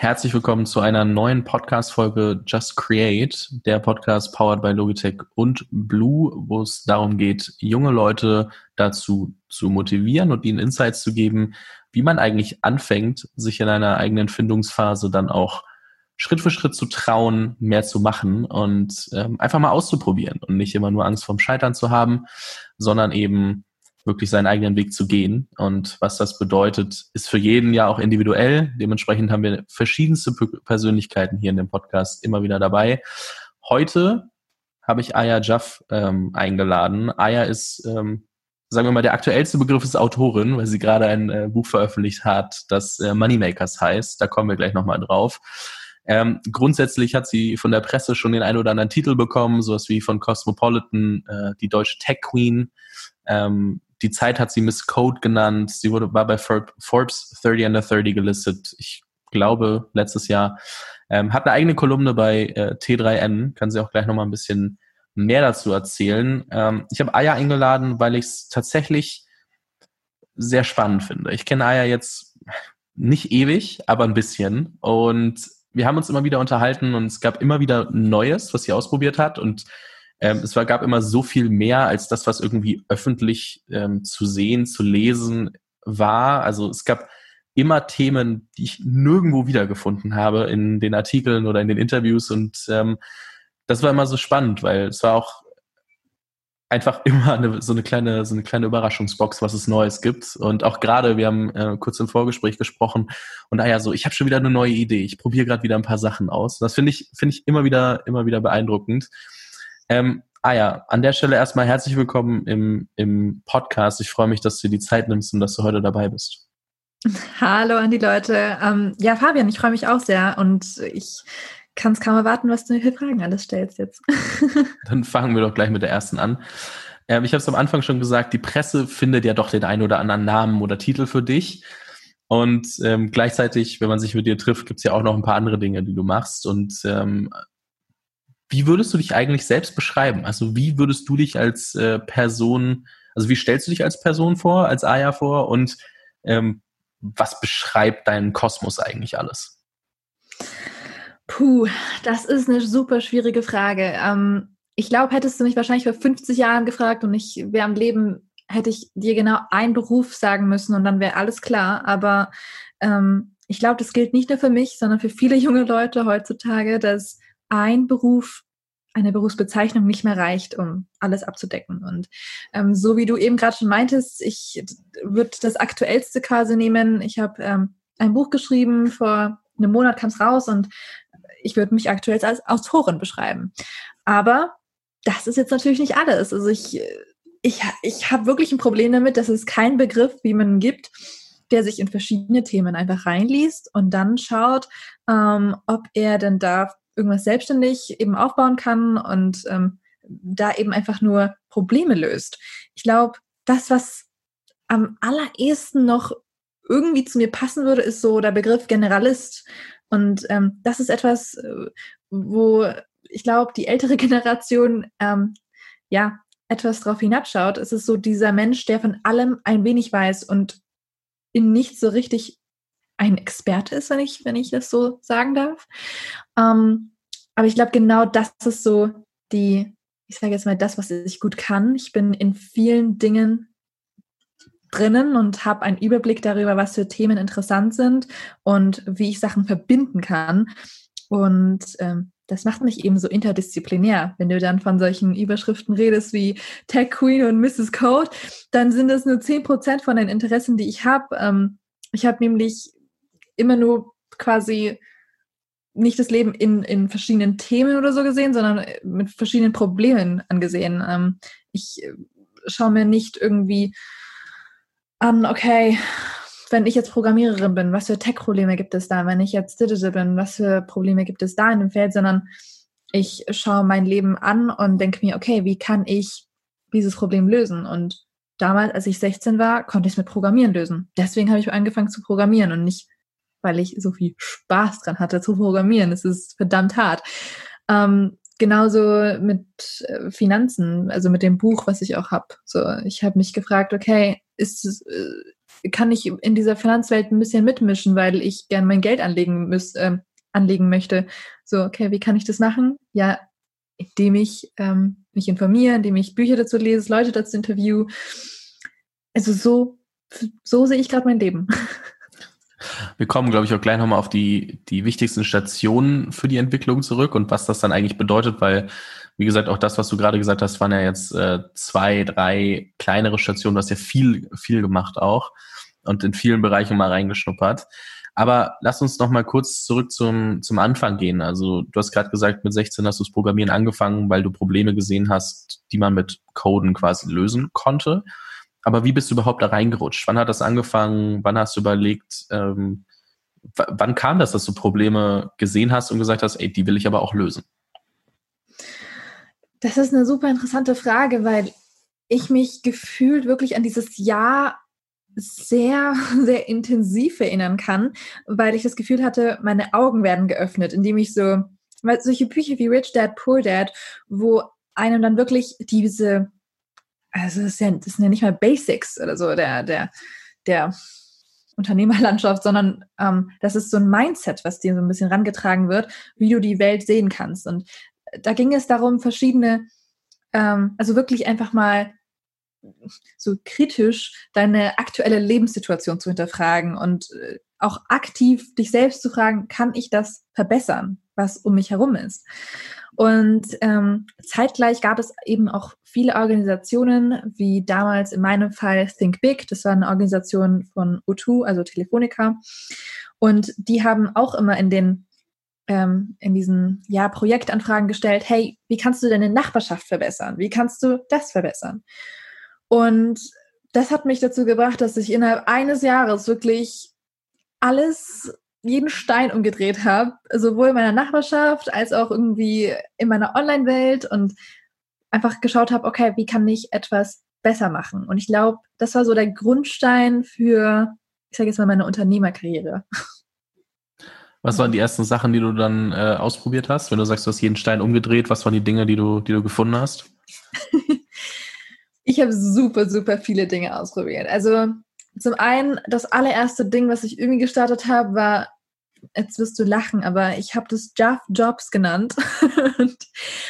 Herzlich willkommen zu einer neuen Podcast-Folge Just Create, der Podcast powered by Logitech und Blue, wo es darum geht, junge Leute dazu zu motivieren und ihnen Insights zu geben, wie man eigentlich anfängt, sich in einer eigenen Findungsphase dann auch Schritt für Schritt zu trauen, mehr zu machen und ähm, einfach mal auszuprobieren und nicht immer nur Angst vorm Scheitern zu haben, sondern eben wirklich seinen eigenen Weg zu gehen. Und was das bedeutet, ist für jeden ja auch individuell. Dementsprechend haben wir verschiedenste Persönlichkeiten hier in dem Podcast immer wieder dabei. Heute habe ich Aya Jaff ähm, eingeladen. Aya ist, ähm, sagen wir mal, der aktuellste Begriff ist Autorin, weil sie gerade ein äh, Buch veröffentlicht hat, das äh, Moneymakers heißt. Da kommen wir gleich nochmal drauf. Ähm, grundsätzlich hat sie von der Presse schon den einen oder anderen Titel bekommen, sowas wie von Cosmopolitan, äh, die deutsche Tech Queen. Ähm, die Zeit hat sie Miss Code genannt. Sie wurde, war bei Forbes 30 under 30 gelistet. Ich glaube, letztes Jahr. Ähm, hat eine eigene Kolumne bei äh, T3N. Kann sie auch gleich nochmal ein bisschen mehr dazu erzählen. Ähm, ich habe Aya eingeladen, weil ich es tatsächlich sehr spannend finde. Ich kenne Aya jetzt nicht ewig, aber ein bisschen. Und wir haben uns immer wieder unterhalten und es gab immer wieder Neues, was sie ausprobiert hat. Und ähm, es war, gab immer so viel mehr als das, was irgendwie öffentlich ähm, zu sehen, zu lesen war. Also es gab immer Themen, die ich nirgendwo wiedergefunden habe in den Artikeln oder in den Interviews. Und ähm, das war immer so spannend, weil es war auch einfach immer eine, so eine kleine so eine kleine Überraschungsbox, was es Neues gibt. Und auch gerade, wir haben äh, kurz im Vorgespräch gesprochen und ah ja, so, ich habe schon wieder eine neue Idee. Ich probiere gerade wieder ein paar Sachen aus. Das finde ich finde ich immer wieder immer wieder beeindruckend. Ähm, ah ja, an der Stelle erstmal herzlich willkommen im, im Podcast. Ich freue mich, dass du dir die Zeit nimmst und dass du heute dabei bist. Hallo an die Leute. Ähm, ja, Fabian, ich freue mich auch sehr und ich kann es kaum erwarten, was du mir für Fragen alles stellst jetzt. Dann fangen wir doch gleich mit der ersten an. Ähm, ich habe es am Anfang schon gesagt, die Presse findet ja doch den einen oder anderen Namen oder Titel für dich. Und ähm, gleichzeitig, wenn man sich mit dir trifft, gibt es ja auch noch ein paar andere Dinge, die du machst. Und ähm, wie würdest du dich eigentlich selbst beschreiben? Also wie würdest du dich als äh, Person, also wie stellst du dich als Person vor, als Aya vor und ähm, was beschreibt deinen Kosmos eigentlich alles? Puh, das ist eine super schwierige Frage. Ähm, ich glaube, hättest du mich wahrscheinlich vor 50 Jahren gefragt und ich wäre am Leben, hätte ich dir genau einen Beruf sagen müssen und dann wäre alles klar. Aber ähm, ich glaube, das gilt nicht nur für mich, sondern für viele junge Leute heutzutage, dass ein Beruf, eine Berufsbezeichnung nicht mehr reicht, um alles abzudecken. Und ähm, so wie du eben gerade schon meintest, ich würde das Aktuellste quasi nehmen. Ich habe ähm, ein Buch geschrieben, vor einem Monat kam es raus und ich würde mich aktuell als Autorin beschreiben. Aber das ist jetzt natürlich nicht alles. Also ich, ich, ich habe wirklich ein Problem damit, dass es keinen Begriff, wie man gibt, der sich in verschiedene Themen einfach reinliest und dann schaut, ähm, ob er denn da irgendwas selbstständig eben aufbauen kann und ähm, da eben einfach nur Probleme löst. Ich glaube, das, was am allerersten noch irgendwie zu mir passen würde, ist so der Begriff Generalist. Und ähm, das ist etwas, äh, wo ich glaube, die ältere Generation ähm, ja etwas darauf hinabschaut. Es ist so dieser Mensch, der von allem ein wenig weiß und in nichts so richtig ein Experte ist, wenn ich, wenn ich das so sagen darf. Ähm, aber ich glaube, genau das ist so die, ich sage jetzt mal, das, was ich gut kann. Ich bin in vielen Dingen drinnen und habe einen Überblick darüber, was für Themen interessant sind und wie ich Sachen verbinden kann. Und ähm, das macht mich eben so interdisziplinär. Wenn du dann von solchen Überschriften redest wie Tech Queen und Mrs. Code, dann sind das nur 10% von den Interessen, die ich habe. Ähm, ich habe nämlich immer nur quasi nicht das Leben in, in verschiedenen Themen oder so gesehen, sondern äh, mit verschiedenen Problemen angesehen. Ähm, ich äh, schaue mir nicht irgendwie an, okay, wenn ich jetzt Programmiererin bin, was für Tech-Probleme gibt es da? Wenn ich jetzt Digital bin, was für Probleme gibt es da in dem Feld? Sondern ich schaue mein Leben an und denke mir, okay, wie kann ich dieses Problem lösen? Und damals, als ich 16 war, konnte ich es mit Programmieren lösen. Deswegen habe ich angefangen zu programmieren und nicht weil ich so viel Spaß dran hatte zu programmieren. Es ist verdammt hart. Ähm, genauso mit äh, Finanzen, also mit dem Buch, was ich auch habe. So, ich habe mich gefragt, okay, ist, äh, kann ich in dieser Finanzwelt ein bisschen mitmischen, weil ich gern mein Geld anlegen müß, äh, anlegen möchte. So, okay, wie kann ich das machen? Ja, indem ich ähm, mich informiere, indem ich Bücher dazu lese, Leute dazu interview. Also so, so sehe ich gerade mein Leben. Wir kommen, glaube ich, auch gleich nochmal auf die, die wichtigsten Stationen für die Entwicklung zurück und was das dann eigentlich bedeutet, weil, wie gesagt, auch das, was du gerade gesagt hast, waren ja jetzt äh, zwei, drei kleinere Stationen. Du hast ja viel, viel gemacht auch und in vielen Bereichen mal reingeschnuppert. Aber lass uns noch mal kurz zurück zum, zum Anfang gehen. Also du hast gerade gesagt, mit 16 hast du das Programmieren angefangen, weil du Probleme gesehen hast, die man mit Coden quasi lösen konnte. Aber wie bist du überhaupt da reingerutscht? Wann hat das angefangen? Wann hast du überlegt, ähm, wann kam das, dass du Probleme gesehen hast und gesagt hast, ey, die will ich aber auch lösen? Das ist eine super interessante Frage, weil ich mich gefühlt wirklich an dieses Jahr sehr, sehr intensiv erinnern kann, weil ich das Gefühl hatte, meine Augen werden geöffnet, indem ich so, weil solche Bücher wie Rich Dad, Poor Dad, wo einem dann wirklich diese, also das, ja, das sind ja nicht mal Basics oder so, der, der, der Unternehmerlandschaft, sondern ähm, das ist so ein Mindset, was dir so ein bisschen rangetragen wird, wie du die Welt sehen kannst. Und da ging es darum, verschiedene, ähm, also wirklich einfach mal so kritisch deine aktuelle Lebenssituation zu hinterfragen und äh, auch aktiv dich selbst zu fragen, kann ich das verbessern, was um mich herum ist? Und ähm, zeitgleich gab es eben auch viele Organisationen, wie damals in meinem Fall Think Big, das war eine Organisation von O2, also Telefonica. Und die haben auch immer in den ähm, in diesen ja, Projektanfragen gestellt, hey, wie kannst du deine Nachbarschaft verbessern? Wie kannst du das verbessern? Und das hat mich dazu gebracht, dass ich innerhalb eines Jahres wirklich alles, jeden Stein umgedreht habe, sowohl in meiner Nachbarschaft als auch irgendwie in meiner Online-Welt und einfach geschaut habe, okay, wie kann ich etwas besser machen? Und ich glaube, das war so der Grundstein für, ich sage jetzt mal, meine Unternehmerkarriere. Was waren die ersten Sachen, die du dann äh, ausprobiert hast? Wenn du sagst, du hast jeden Stein umgedreht, was waren die Dinge, die du, die du gefunden hast? Ich habe super, super viele Dinge ausprobiert. Also zum einen, das allererste Ding, was ich irgendwie gestartet habe, war, jetzt wirst du lachen, aber ich habe das Jeff Jobs genannt. und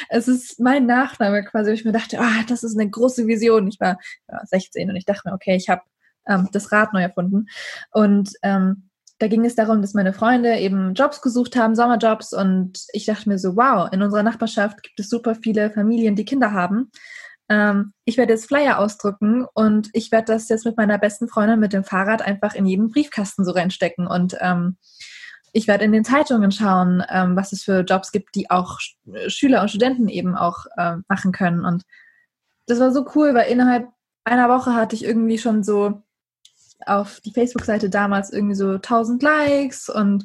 es ist mein Nachname quasi, ich mir dachte, ah, das ist eine große Vision. Ich war ja, 16 und ich dachte mir, okay, ich habe ähm, das Rad neu erfunden. Und ähm, da ging es darum, dass meine Freunde eben Jobs gesucht haben, Sommerjobs. Und ich dachte mir so, wow, in unserer Nachbarschaft gibt es super viele Familien, die Kinder haben ähm, ich werde jetzt Flyer ausdrucken und ich werde das jetzt mit meiner besten Freundin mit dem Fahrrad einfach in jeden Briefkasten so reinstecken und ähm, ich werde in den Zeitungen schauen, ähm, was es für Jobs gibt, die auch Schüler und Studenten eben auch ähm, machen können. Und das war so cool, weil innerhalb einer Woche hatte ich irgendwie schon so auf die Facebook-Seite damals irgendwie so 1000 Likes und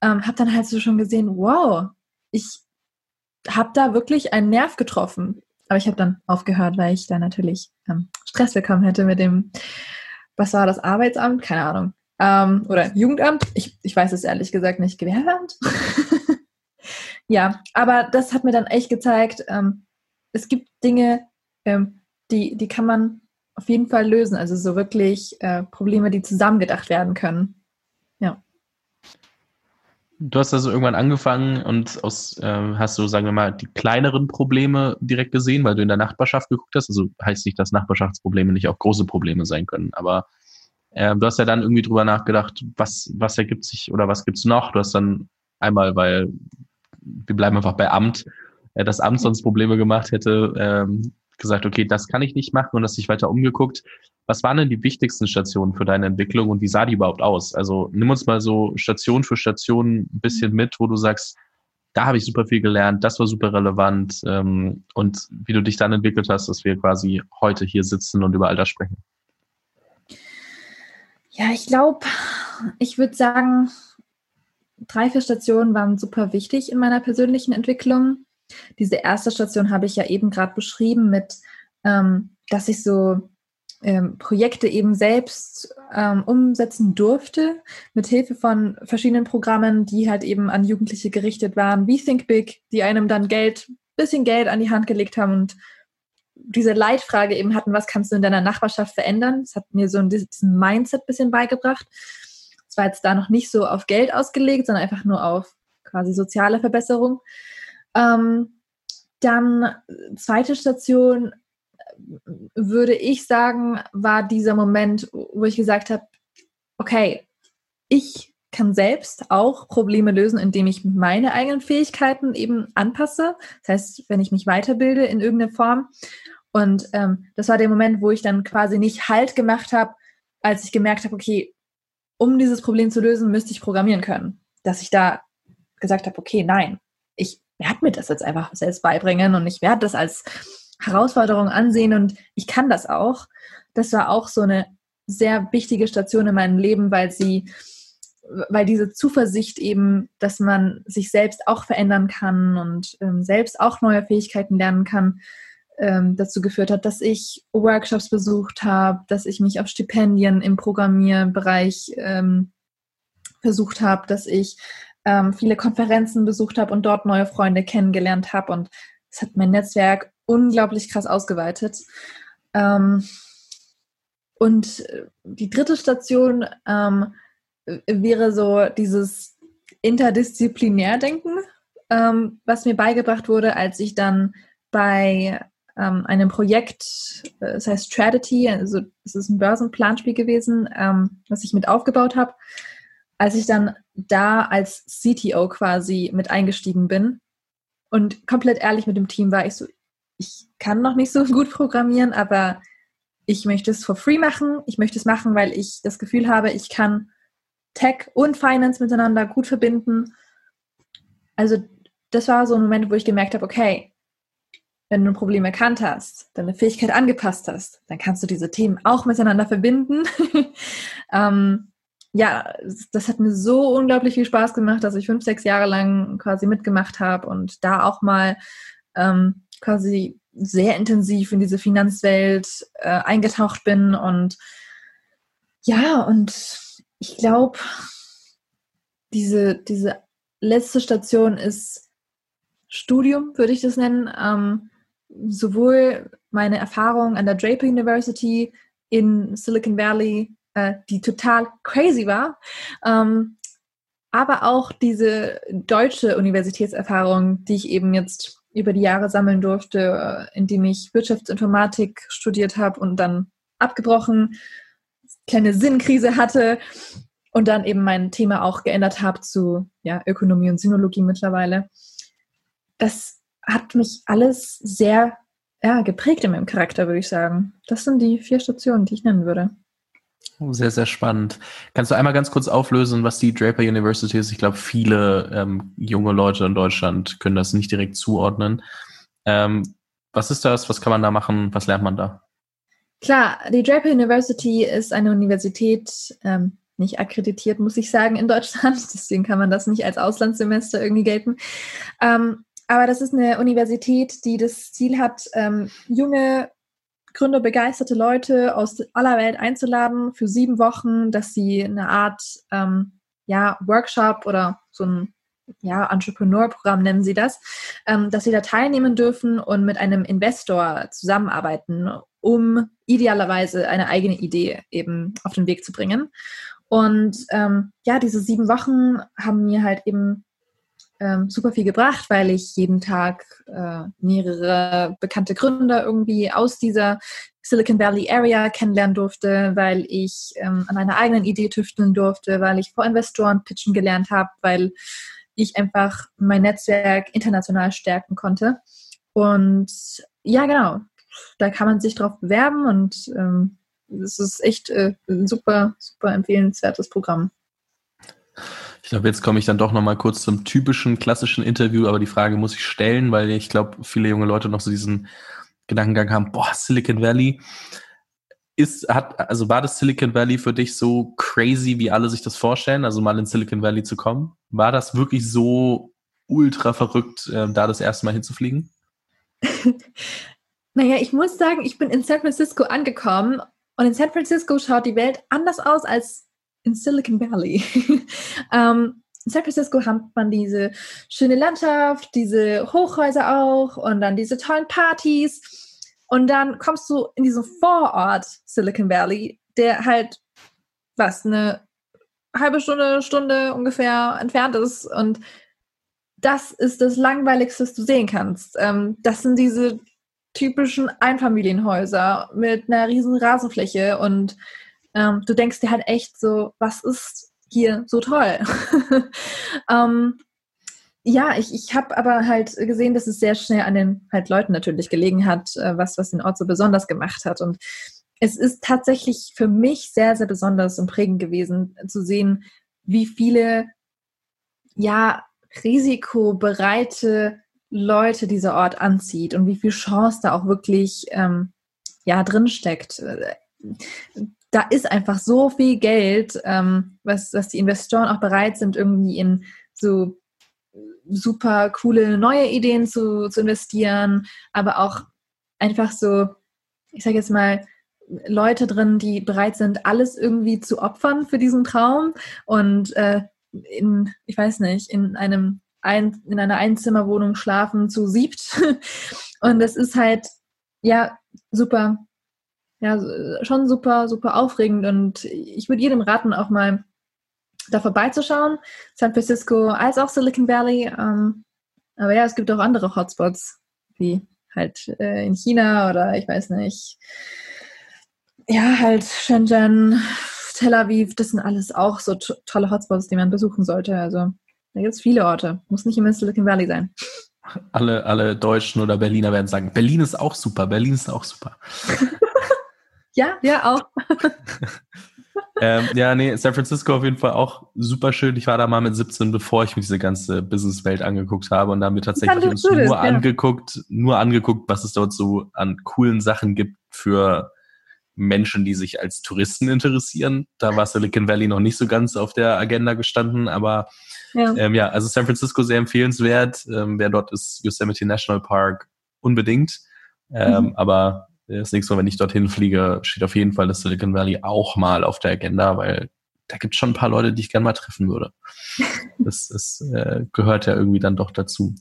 ähm, habe dann halt so schon gesehen, wow, ich habe da wirklich einen Nerv getroffen. Aber ich habe dann aufgehört, weil ich da natürlich ähm, Stress bekommen hätte mit dem, was war das, Arbeitsamt? Keine Ahnung. Ähm, oder Jugendamt? Ich, ich weiß es ehrlich gesagt nicht. Gewerbeamt? ja, aber das hat mir dann echt gezeigt, ähm, es gibt Dinge, ähm, die, die kann man auf jeden Fall lösen. Also so wirklich äh, Probleme, die zusammengedacht werden können. Ja. Du hast also irgendwann angefangen und aus, äh, hast du, sagen wir mal, die kleineren Probleme direkt gesehen, weil du in der Nachbarschaft geguckt hast. Also heißt nicht, dass Nachbarschaftsprobleme nicht auch große Probleme sein können. Aber äh, du hast ja dann irgendwie drüber nachgedacht, was, was ergibt sich oder was gibt's noch? Du hast dann einmal, weil wir bleiben einfach bei Amt, äh, das Amt sonst Probleme gemacht hätte, ähm, gesagt, okay, das kann ich nicht machen und hast dich weiter umgeguckt. Was waren denn die wichtigsten Stationen für deine Entwicklung und wie sah die überhaupt aus? Also nimm uns mal so Station für Station ein bisschen mit, wo du sagst, da habe ich super viel gelernt, das war super relevant ähm, und wie du dich dann entwickelt hast, dass wir quasi heute hier sitzen und über all das sprechen. Ja, ich glaube, ich würde sagen, drei, vier Stationen waren super wichtig in meiner persönlichen Entwicklung. Diese erste Station habe ich ja eben gerade beschrieben mit, ähm, dass ich so ähm, Projekte eben selbst ähm, umsetzen durfte, mit Hilfe von verschiedenen Programmen, die halt eben an Jugendliche gerichtet waren, wie Think Big, die einem dann Geld, bisschen Geld an die Hand gelegt haben und diese Leitfrage eben hatten, was kannst du in deiner Nachbarschaft verändern? Das hat mir so diesen Mindset bisschen beigebracht. Es war jetzt da noch nicht so auf Geld ausgelegt, sondern einfach nur auf quasi soziale Verbesserung. Ähm, dann zweite Station würde ich sagen, war dieser Moment, wo ich gesagt habe, okay, ich kann selbst auch Probleme lösen, indem ich meine eigenen Fähigkeiten eben anpasse. Das heißt, wenn ich mich weiterbilde in irgendeiner Form. Und ähm, das war der Moment, wo ich dann quasi nicht Halt gemacht habe, als ich gemerkt habe, okay, um dieses Problem zu lösen, müsste ich programmieren können. Dass ich da gesagt habe, okay, nein, ich werde mir das jetzt einfach selbst beibringen und ich werde das als Herausforderung ansehen und ich kann das auch. Das war auch so eine sehr wichtige Station in meinem Leben, weil sie, weil diese Zuversicht eben, dass man sich selbst auch verändern kann und ähm, selbst auch neue Fähigkeiten lernen kann, ähm, dazu geführt hat, dass ich Workshops besucht habe, dass ich mich auf Stipendien im Programmierbereich ähm, versucht habe, dass ich ähm, viele Konferenzen besucht habe und dort neue Freunde kennengelernt habe und es hat mein Netzwerk unglaublich krass ausgeweitet. Ähm, und äh, die dritte Station ähm, wäre so dieses Interdisziplinärdenken, ähm, was mir beigebracht wurde, als ich dann bei ähm, einem Projekt, äh, das heißt Strategy, also es ist ein Börsenplanspiel gewesen, ähm, was ich mit aufgebaut habe. Als ich dann da als CTO quasi mit eingestiegen bin und komplett ehrlich mit dem Team war, ich so, ich kann noch nicht so gut programmieren, aber ich möchte es for free machen. Ich möchte es machen, weil ich das Gefühl habe, ich kann Tech und Finance miteinander gut verbinden. Also das war so ein Moment, wo ich gemerkt habe, okay, wenn du ein Problem erkannt hast, deine Fähigkeit angepasst hast, dann kannst du diese Themen auch miteinander verbinden. ähm, ja, das hat mir so unglaublich viel Spaß gemacht, dass ich fünf, sechs Jahre lang quasi mitgemacht habe und da auch mal ähm, quasi sehr intensiv in diese Finanzwelt äh, eingetaucht bin und ja, und ich glaube, diese, diese letzte Station ist Studium, würde ich das nennen. Ähm, sowohl meine Erfahrung an der Draper University in Silicon Valley, äh, die total crazy war, ähm, aber auch diese deutsche Universitätserfahrung, die ich eben jetzt über die Jahre sammeln durfte, äh, indem ich Wirtschaftsinformatik studiert habe und dann abgebrochen, kleine Sinnkrise hatte und dann eben mein Thema auch geändert habe zu ja, Ökonomie und Sinologie mittlerweile. Das hat mich alles sehr ja, geprägt in meinem Charakter, würde ich sagen. Das sind die vier Stationen, die ich nennen würde. Oh, sehr, sehr spannend. Kannst du einmal ganz kurz auflösen, was die Draper University ist? Ich glaube, viele ähm, junge Leute in Deutschland können das nicht direkt zuordnen. Ähm, was ist das? Was kann man da machen? Was lernt man da? Klar, die Draper University ist eine Universität, ähm, nicht akkreditiert, muss ich sagen, in Deutschland. Deswegen kann man das nicht als Auslandssemester irgendwie gelten. Ähm, aber das ist eine Universität, die das Ziel hat, ähm, junge gründerbegeisterte Leute aus aller Welt einzuladen für sieben Wochen, dass sie eine Art ähm, ja, Workshop oder so ein ja, Entrepreneur-Programm nennen sie das, ähm, dass sie da teilnehmen dürfen und mit einem Investor zusammenarbeiten, um idealerweise eine eigene Idee eben auf den Weg zu bringen. Und ähm, ja, diese sieben Wochen haben mir halt eben ähm, super viel gebracht, weil ich jeden Tag äh, mehrere bekannte Gründer irgendwie aus dieser Silicon Valley Area kennenlernen durfte, weil ich ähm, an einer eigenen Idee tüfteln durfte, weil ich vor Investoren pitchen gelernt habe, weil ich einfach mein Netzwerk international stärken konnte. Und ja, genau, da kann man sich drauf bewerben und ähm, es ist echt äh, ein super, super empfehlenswertes Programm. Ich glaube, jetzt komme ich dann doch nochmal kurz zum typischen klassischen Interview, aber die Frage muss ich stellen, weil ich glaube, viele junge Leute noch so diesen Gedankengang haben, boah, Silicon Valley. Ist, hat, also war das Silicon Valley für dich so crazy, wie alle sich das vorstellen, also mal in Silicon Valley zu kommen? War das wirklich so ultra verrückt, äh, da das erste Mal hinzufliegen? naja, ich muss sagen, ich bin in San Francisco angekommen und in San Francisco schaut die Welt anders aus als in Silicon Valley. ähm, in San Francisco hat man diese schöne Landschaft, diese Hochhäuser auch und dann diese tollen Partys. Und dann kommst du in diesen Vorort Silicon Valley, der halt, was, eine halbe Stunde, Stunde ungefähr entfernt ist. Und das ist das Langweiligste, was du sehen kannst. Ähm, das sind diese typischen Einfamilienhäuser mit einer riesen Rasenfläche und ähm, du denkst dir halt echt so, was ist hier so toll? ähm, ja, ich, ich habe aber halt gesehen, dass es sehr schnell an den halt Leuten natürlich gelegen hat, äh, was, was den Ort so besonders gemacht hat. Und es ist tatsächlich für mich sehr, sehr besonders und prägend gewesen zu sehen, wie viele ja risikobereite Leute dieser Ort anzieht und wie viel Chance da auch wirklich ähm, ja drin steckt. Da ist einfach so viel Geld, ähm, was, was die Investoren auch bereit sind, irgendwie in so super coole neue Ideen zu, zu investieren, aber auch einfach so, ich sage jetzt mal, Leute drin, die bereit sind, alles irgendwie zu opfern für diesen Traum und äh, in, ich weiß nicht, in einem ein, in einer Einzimmerwohnung schlafen zu siebt. und das ist halt, ja, super, ja, schon super, super aufregend und ich würde jedem raten, auch mal da vorbeizuschauen. San Francisco als auch Silicon Valley. Ähm, aber ja, es gibt auch andere Hotspots, wie halt äh, in China oder ich weiß nicht. Ja, halt Shenzhen, Tel Aviv, das sind alles auch so tolle Hotspots, die man besuchen sollte. Also da gibt es viele Orte. Muss nicht immer Silicon Valley sein. Alle, alle Deutschen oder Berliner werden sagen, Berlin ist auch super, Berlin ist auch super. ja, ja, auch. ähm, ja, nee, San Francisco auf jeden Fall auch super schön. Ich war da mal mit 17, bevor ich mir diese ganze Businesswelt angeguckt habe und da haben wir tatsächlich uns nur das, angeguckt, ja. nur angeguckt, was es dort so an coolen Sachen gibt für Menschen, die sich als Touristen interessieren. Da war Silicon Valley noch nicht so ganz auf der Agenda gestanden, aber ja, ähm, ja also San Francisco sehr empfehlenswert. Ähm, wer dort ist, Yosemite National Park unbedingt. Ähm, mhm. Aber das nächste Mal, wenn ich dorthin fliege, steht auf jeden Fall das Silicon Valley auch mal auf der Agenda, weil da gibt es schon ein paar Leute, die ich gerne mal treffen würde. Das, das äh, gehört ja irgendwie dann doch dazu.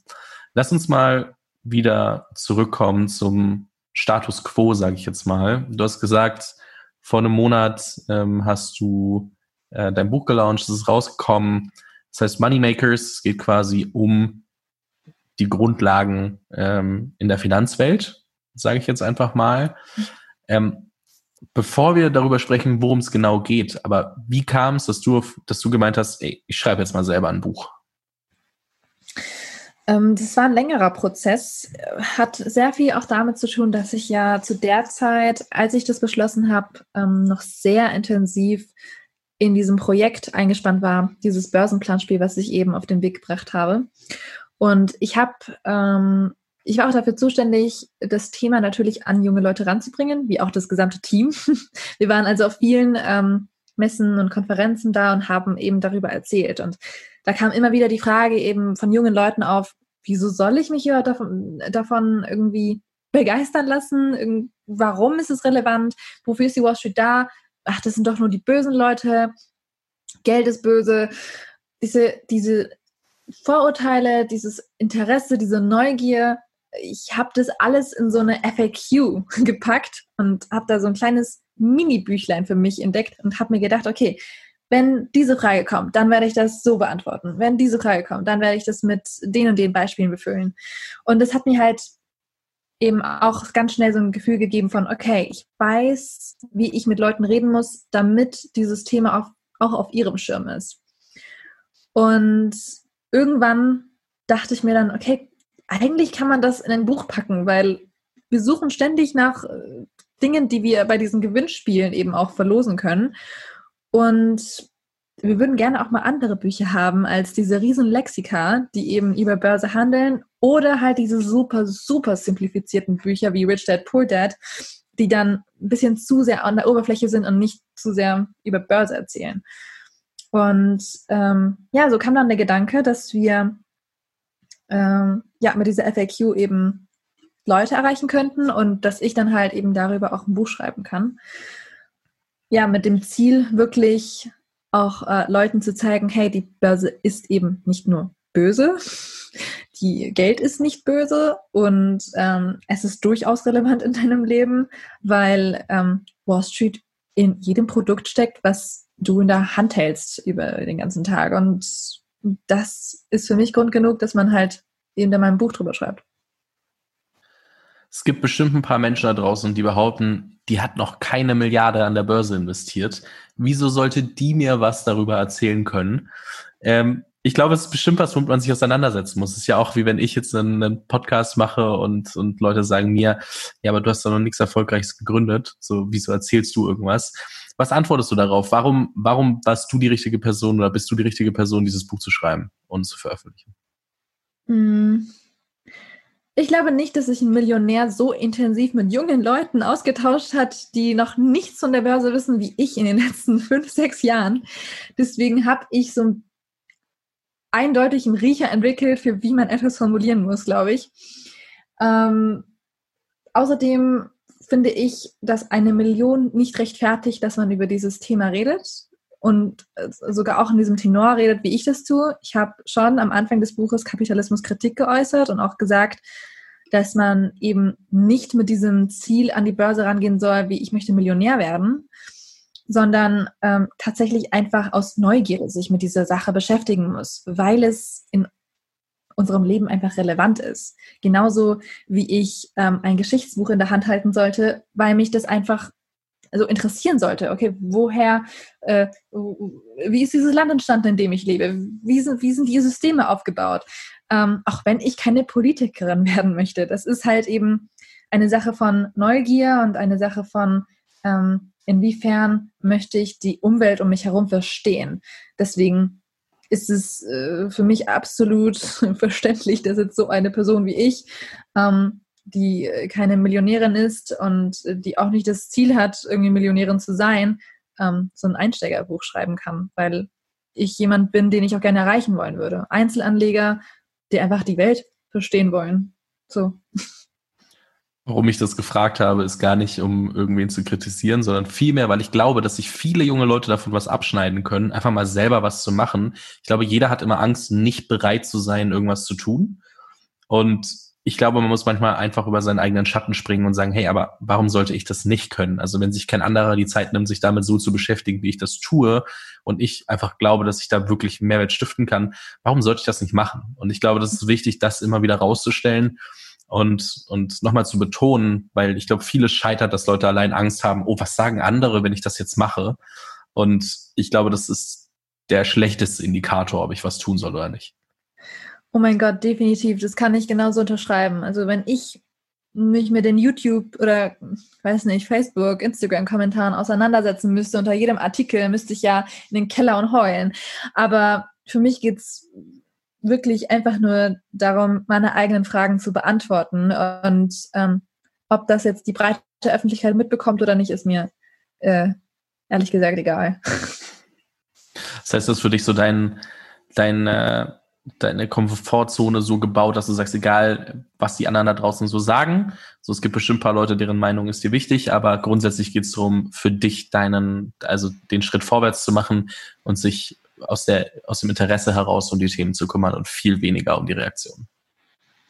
Lass uns mal wieder zurückkommen zum Status quo, sage ich jetzt mal. Du hast gesagt, vor einem Monat ähm, hast du äh, dein Buch gelauncht, es ist rausgekommen. Das heißt Moneymakers, es geht quasi um die Grundlagen ähm, in der Finanzwelt, sage ich jetzt einfach mal. Ähm, bevor wir darüber sprechen, worum es genau geht, aber wie kam es, dass du, dass du gemeint hast, ey, ich schreibe jetzt mal selber ein Buch? Ähm, das war ein längerer Prozess, hat sehr viel auch damit zu tun, dass ich ja zu der Zeit, als ich das beschlossen habe, ähm, noch sehr intensiv in diesem Projekt eingespannt war, dieses Börsenplanspiel, was ich eben auf den Weg gebracht habe. Und ich habe, ähm, ich war auch dafür zuständig, das Thema natürlich an junge Leute ranzubringen, wie auch das gesamte Team. Wir waren also auf vielen ähm, Messen und Konferenzen da und haben eben darüber erzählt. Und da kam immer wieder die Frage eben von jungen Leuten auf, wieso soll ich mich hier davon, davon irgendwie begeistern lassen? Warum ist es relevant? Wofür ist die Wall Street da? Ach, das sind doch nur die bösen Leute. Geld ist böse. Diese, diese Vorurteile, dieses Interesse, diese Neugier, ich habe das alles in so eine FAQ gepackt und habe da so ein kleines Mini-Büchlein für mich entdeckt und habe mir gedacht, okay, wenn diese Frage kommt, dann werde ich das so beantworten. Wenn diese Frage kommt, dann werde ich das mit den und den Beispielen befüllen. Und das hat mir halt eben auch ganz schnell so ein Gefühl gegeben von, okay, ich weiß, wie ich mit Leuten reden muss, damit dieses Thema auf, auch auf ihrem Schirm ist. Und irgendwann dachte ich mir dann, okay, eigentlich kann man das in ein Buch packen, weil wir suchen ständig nach äh, Dingen, die wir bei diesen Gewinnspielen eben auch verlosen können. Und wir würden gerne auch mal andere Bücher haben als diese riesen Lexika, die eben über Börse handeln oder halt diese super, super simplifizierten Bücher wie Rich Dad, Poor Dad, die dann ein bisschen zu sehr an der Oberfläche sind und nicht zu sehr über Börse erzählen. Und ähm, ja, so kam dann der Gedanke, dass wir ähm, ja mit dieser FAQ eben Leute erreichen könnten und dass ich dann halt eben darüber auch ein Buch schreiben kann ja, mit dem Ziel, wirklich auch äh, Leuten zu zeigen, hey, die Börse ist eben nicht nur böse, die Geld ist nicht böse und ähm, es ist durchaus relevant in deinem Leben, weil ähm, Wall Street in jedem Produkt steckt, was du in der Hand hältst über den ganzen Tag. Und das ist für mich Grund genug, dass man halt eben da mal ein Buch drüber schreibt. Es gibt bestimmt ein paar Menschen da draußen, die behaupten, die hat noch keine Milliarde an der Börse investiert. Wieso sollte die mir was darüber erzählen können? Ähm, ich glaube, es ist bestimmt was, womit man sich auseinandersetzen muss. Es ist ja auch wie wenn ich jetzt einen, Podcast mache und, und Leute sagen mir, ja, aber du hast doch noch nichts Erfolgreiches gegründet. So, wieso erzählst du irgendwas? Was antwortest du darauf? Warum, warum warst du die richtige Person oder bist du die richtige Person, dieses Buch zu schreiben und zu veröffentlichen? Hm. Ich glaube nicht, dass sich ein Millionär so intensiv mit jungen Leuten ausgetauscht hat, die noch nichts von der Börse wissen wie ich in den letzten fünf, sechs Jahren. Deswegen habe ich so einen Riecher entwickelt, für wie man etwas formulieren muss, glaube ich. Ähm, außerdem finde ich, dass eine Million nicht rechtfertigt, dass man über dieses Thema redet und sogar auch in diesem Tenor redet, wie ich das tue. Ich habe schon am Anfang des Buches Kapitalismus Kritik geäußert und auch gesagt, dass man eben nicht mit diesem Ziel an die Börse rangehen soll, wie ich möchte Millionär werden, sondern ähm, tatsächlich einfach aus Neugierde sich mit dieser Sache beschäftigen muss, weil es in unserem Leben einfach relevant ist. Genauso wie ich ähm, ein Geschichtsbuch in der Hand halten sollte, weil mich das einfach also interessieren sollte. Okay, woher, äh, wie ist dieses Land entstanden, in dem ich lebe? Wie sind, wie sind die Systeme aufgebaut? Ähm, auch wenn ich keine Politikerin werden möchte. Das ist halt eben eine Sache von Neugier und eine Sache von ähm, inwiefern möchte ich die Umwelt um mich herum verstehen. Deswegen ist es äh, für mich absolut verständlich, dass jetzt so eine Person wie ich, ähm, die keine Millionärin ist und die auch nicht das Ziel hat, irgendwie Millionärin zu sein, ähm, so ein Einsteigerbuch schreiben kann, weil ich jemand bin, den ich auch gerne erreichen wollen würde. Einzelanleger, die einfach die Welt verstehen wollen. So. Warum ich das gefragt habe, ist gar nicht, um irgendwen zu kritisieren, sondern vielmehr, weil ich glaube, dass sich viele junge Leute davon was abschneiden können, einfach mal selber was zu machen. Ich glaube, jeder hat immer Angst, nicht bereit zu sein, irgendwas zu tun. Und ich glaube, man muss manchmal einfach über seinen eigenen Schatten springen und sagen, hey, aber warum sollte ich das nicht können? Also wenn sich kein anderer die Zeit nimmt, sich damit so zu beschäftigen, wie ich das tue, und ich einfach glaube, dass ich da wirklich Mehrwert stiften kann, warum sollte ich das nicht machen? Und ich glaube, das ist wichtig, das immer wieder rauszustellen und, und nochmal zu betonen, weil ich glaube, vieles scheitert, dass Leute allein Angst haben, oh, was sagen andere, wenn ich das jetzt mache? Und ich glaube, das ist der schlechteste Indikator, ob ich was tun soll oder nicht. Oh mein Gott, definitiv. Das kann ich genauso unterschreiben. Also wenn ich mich mit den YouTube oder, weiß nicht, Facebook, Instagram-Kommentaren auseinandersetzen müsste, unter jedem Artikel müsste ich ja in den Keller und heulen. Aber für mich geht's wirklich einfach nur darum, meine eigenen Fragen zu beantworten. Und ähm, ob das jetzt die breite Öffentlichkeit mitbekommt oder nicht, ist mir äh, ehrlich gesagt egal. Das heißt, das ist für dich so dein, dein, äh, deine Komfortzone so gebaut, dass du sagst, egal was die anderen da draußen so sagen. So, es gibt bestimmt ein paar Leute, deren Meinung ist dir wichtig, aber grundsätzlich geht es darum, für dich deinen, also den Schritt vorwärts zu machen und sich aus, der, aus dem Interesse heraus um die Themen zu kümmern und viel weniger um die Reaktion.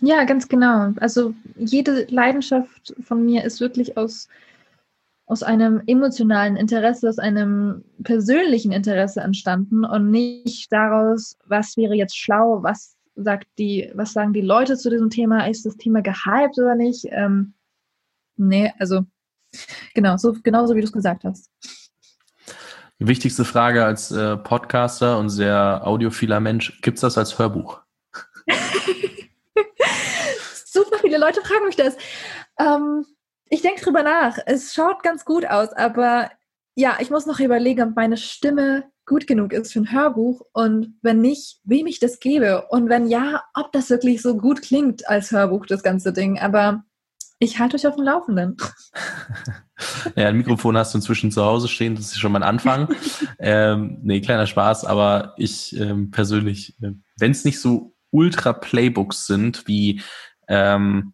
Ja, ganz genau. Also jede Leidenschaft von mir ist wirklich aus, aus einem emotionalen Interesse, aus einem persönlichen Interesse entstanden und nicht daraus, was wäre jetzt schlau, was sagt die, was sagen die Leute zu diesem Thema, ist das Thema gehypt oder nicht? Ähm, nee, also genau, so genauso wie du es gesagt hast. Die wichtigste Frage als äh, Podcaster und sehr audiophiler Mensch, gibt es das als Hörbuch? Super viele Leute fragen mich das. Ähm, ich denke drüber nach. Es schaut ganz gut aus, aber ja, ich muss noch überlegen, ob meine Stimme gut genug ist für ein Hörbuch und wenn nicht, wem ich das gebe und wenn ja, ob das wirklich so gut klingt als Hörbuch, das ganze Ding. Aber ich halte euch auf dem Laufenden. ja, ein Mikrofon hast du inzwischen zu Hause stehen, das ist schon mal ein Anfang. ähm, nee, kleiner Spaß, aber ich ähm, persönlich, äh, wenn es nicht so Ultra-Playbooks sind, wie ähm,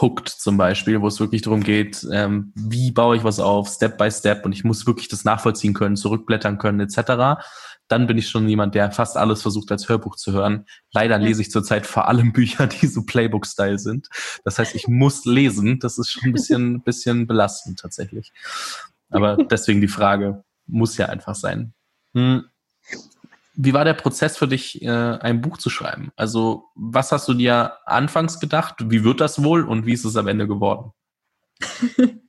Hooked zum Beispiel, wo es wirklich darum geht, ähm, wie baue ich was auf, Step by Step und ich muss wirklich das nachvollziehen können, zurückblättern können etc., dann bin ich schon jemand, der fast alles versucht als Hörbuch zu hören. Leider lese ich zurzeit vor allem Bücher, die so Playbook-Style sind. Das heißt, ich muss lesen. Das ist schon ein bisschen, bisschen belastend tatsächlich. Aber deswegen die Frage, muss ja einfach sein. Hm. Wie war der Prozess für dich, äh, ein Buch zu schreiben? Also, was hast du dir anfangs gedacht? Wie wird das wohl und wie ist es am Ende geworden?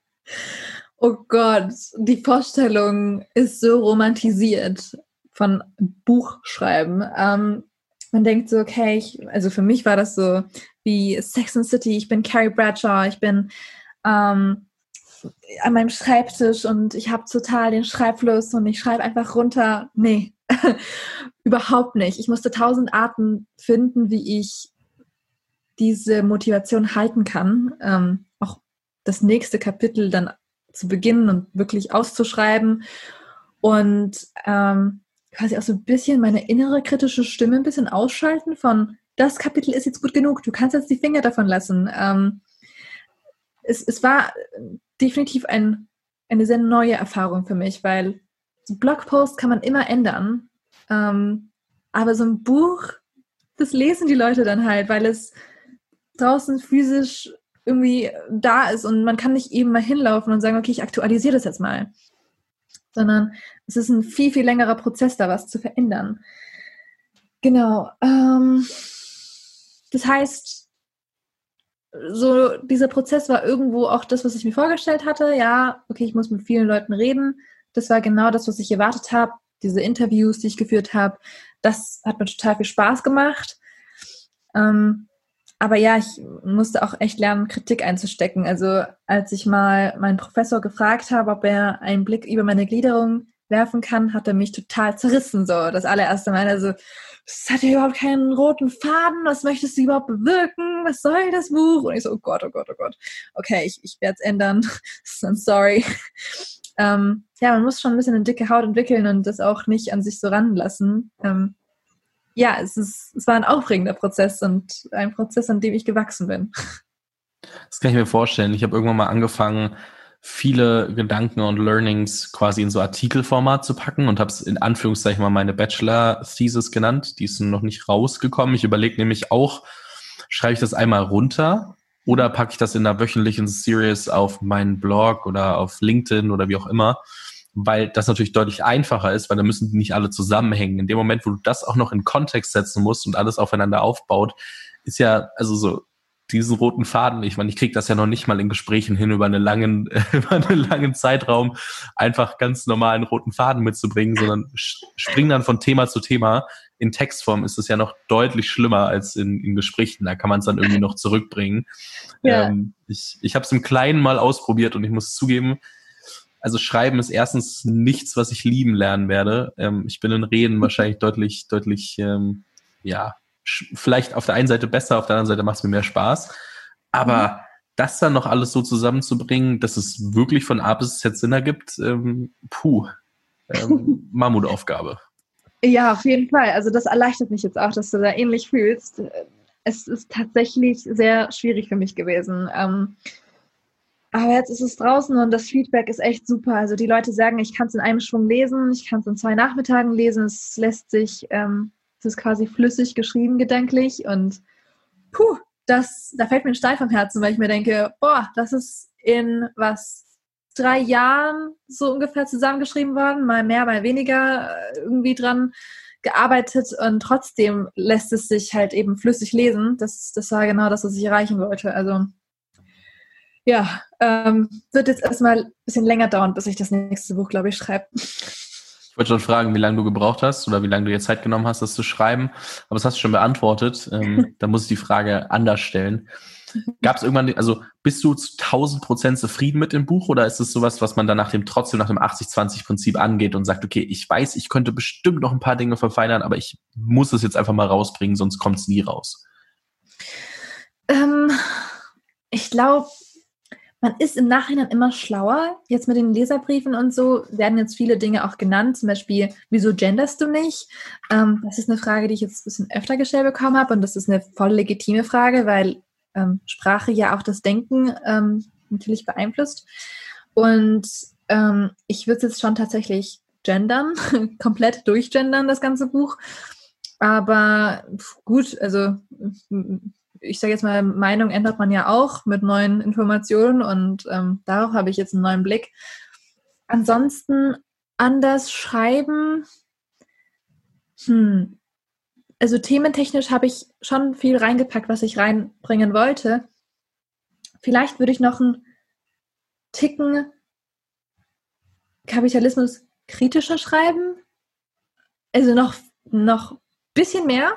oh Gott, die Vorstellung ist so romantisiert von Buchschreiben. Ähm, man denkt so, okay, ich, also für mich war das so wie Sex and City, ich bin Carrie Bradshaw, ich bin ähm, an meinem Schreibtisch und ich habe total den Schreibfluss und ich schreibe einfach runter. Nee, überhaupt nicht. Ich musste tausend Arten finden, wie ich diese Motivation halten kann, ähm, auch das nächste Kapitel dann zu beginnen und wirklich auszuschreiben. Und ähm, quasi auch so ein bisschen meine innere kritische Stimme ein bisschen ausschalten von, das Kapitel ist jetzt gut genug, du kannst jetzt die Finger davon lassen. Ähm, es, es war definitiv ein, eine sehr neue Erfahrung für mich, weil Blogpost kann man immer ändern. Ähm, aber so ein Buch, das lesen die Leute dann halt, weil es draußen physisch irgendwie da ist und man kann nicht eben mal hinlaufen und sagen, okay, ich aktualisiere das jetzt mal sondern es ist ein viel, viel längerer Prozess, da was zu verändern. Genau. Ähm, das heißt, so dieser Prozess war irgendwo auch das, was ich mir vorgestellt hatte. Ja, okay, ich muss mit vielen Leuten reden. Das war genau das, was ich erwartet habe. Diese Interviews, die ich geführt habe, das hat mir total viel Spaß gemacht. Ähm, aber ja, ich musste auch echt lernen, Kritik einzustecken. Also als ich mal meinen Professor gefragt habe, ob er einen Blick über meine Gliederung werfen kann, hat er mich total zerrissen, so das allererste Mal. Also, es hat ja überhaupt keinen roten Faden, was möchtest du überhaupt bewirken? Was soll das Buch? Und ich so, oh Gott, oh Gott, oh Gott. Okay, ich, ich werde es ändern. I'm sorry. Ähm, ja, man muss schon ein bisschen eine dicke Haut entwickeln und das auch nicht an sich so ranlassen. Ähm, ja, es, ist, es war ein aufregender Prozess und ein Prozess, an dem ich gewachsen bin. Das kann ich mir vorstellen. Ich habe irgendwann mal angefangen, viele Gedanken und Learnings quasi in so Artikelformat zu packen und habe es in Anführungszeichen mal meine Bachelor-Thesis genannt. Die ist noch nicht rausgekommen. Ich überlege nämlich auch, schreibe ich das einmal runter oder packe ich das in einer wöchentlichen Series auf meinen Blog oder auf LinkedIn oder wie auch immer weil das natürlich deutlich einfacher ist, weil da müssen die nicht alle zusammenhängen. In dem Moment, wo du das auch noch in Kontext setzen musst und alles aufeinander aufbaut, ist ja, also so, diesen roten Faden, ich meine, ich kriege das ja noch nicht mal in Gesprächen hin, über einen langen, über einen langen Zeitraum einfach ganz normalen roten Faden mitzubringen, sondern springen dann von Thema zu Thema. In Textform ist es ja noch deutlich schlimmer als in, in Gesprächen. Da kann man es dann irgendwie noch zurückbringen. Ja. Ähm, ich ich habe es im Kleinen mal ausprobiert und ich muss zugeben, also Schreiben ist erstens nichts, was ich lieben lernen werde. Ähm, ich bin in Reden wahrscheinlich deutlich, deutlich, ähm, ja, vielleicht auf der einen Seite besser, auf der anderen Seite macht es mir mehr Spaß. Aber mhm. das dann noch alles so zusammenzubringen, dass es wirklich von A bis Z Sinn ergibt, ähm, puh, ähm, Mammutaufgabe. Ja, auf jeden Fall. Also das erleichtert mich jetzt auch, dass du da ähnlich fühlst. Es ist tatsächlich sehr schwierig für mich gewesen. Ähm, aber jetzt ist es draußen und das Feedback ist echt super. Also die Leute sagen, ich kann es in einem Schwung lesen, ich kann es in zwei Nachmittagen lesen. Es lässt sich, ähm, es ist quasi flüssig geschrieben, gedanklich. Und puh, das, da fällt mir ein Stein vom Herzen, weil ich mir denke, boah, das ist in was drei Jahren so ungefähr zusammengeschrieben worden, mal mehr, mal weniger äh, irgendwie dran gearbeitet und trotzdem lässt es sich halt eben flüssig lesen. Das, das war genau das, was ich erreichen wollte. Also ja, ähm, wird jetzt erstmal ein bisschen länger dauern, bis ich das nächste Buch, glaube ich, schreibe. Ich wollte schon fragen, wie lange du gebraucht hast oder wie lange du dir Zeit genommen hast, das zu schreiben. Aber das hast du schon beantwortet. Ähm, da muss ich die Frage anders stellen. Gab es irgendwann, also bist du zu 1000 Prozent zufrieden mit dem Buch oder ist es sowas, was man dann nach dem trotzdem nach dem 80-20-Prinzip angeht und sagt, okay, ich weiß, ich könnte bestimmt noch ein paar Dinge verfeinern, aber ich muss es jetzt einfach mal rausbringen, sonst kommt es nie raus? Ähm, ich glaube, man ist im Nachhinein immer schlauer. Jetzt mit den Leserbriefen und so werden jetzt viele Dinge auch genannt. Zum Beispiel, wieso genderst du nicht? Ähm, das ist eine Frage, die ich jetzt ein bisschen öfter gestellt bekommen habe. Und das ist eine voll legitime Frage, weil ähm, Sprache ja auch das Denken ähm, natürlich beeinflusst. Und ähm, ich würde es jetzt schon tatsächlich gendern, komplett durchgendern, das ganze Buch. Aber gut, also ich sage jetzt mal, Meinung ändert man ja auch mit neuen Informationen und ähm, darauf habe ich jetzt einen neuen Blick. Ansonsten anders schreiben. Hm. Also thementechnisch habe ich schon viel reingepackt, was ich reinbringen wollte. Vielleicht würde ich noch einen Ticken Kapitalismus kritischer schreiben. Also noch, noch bisschen mehr,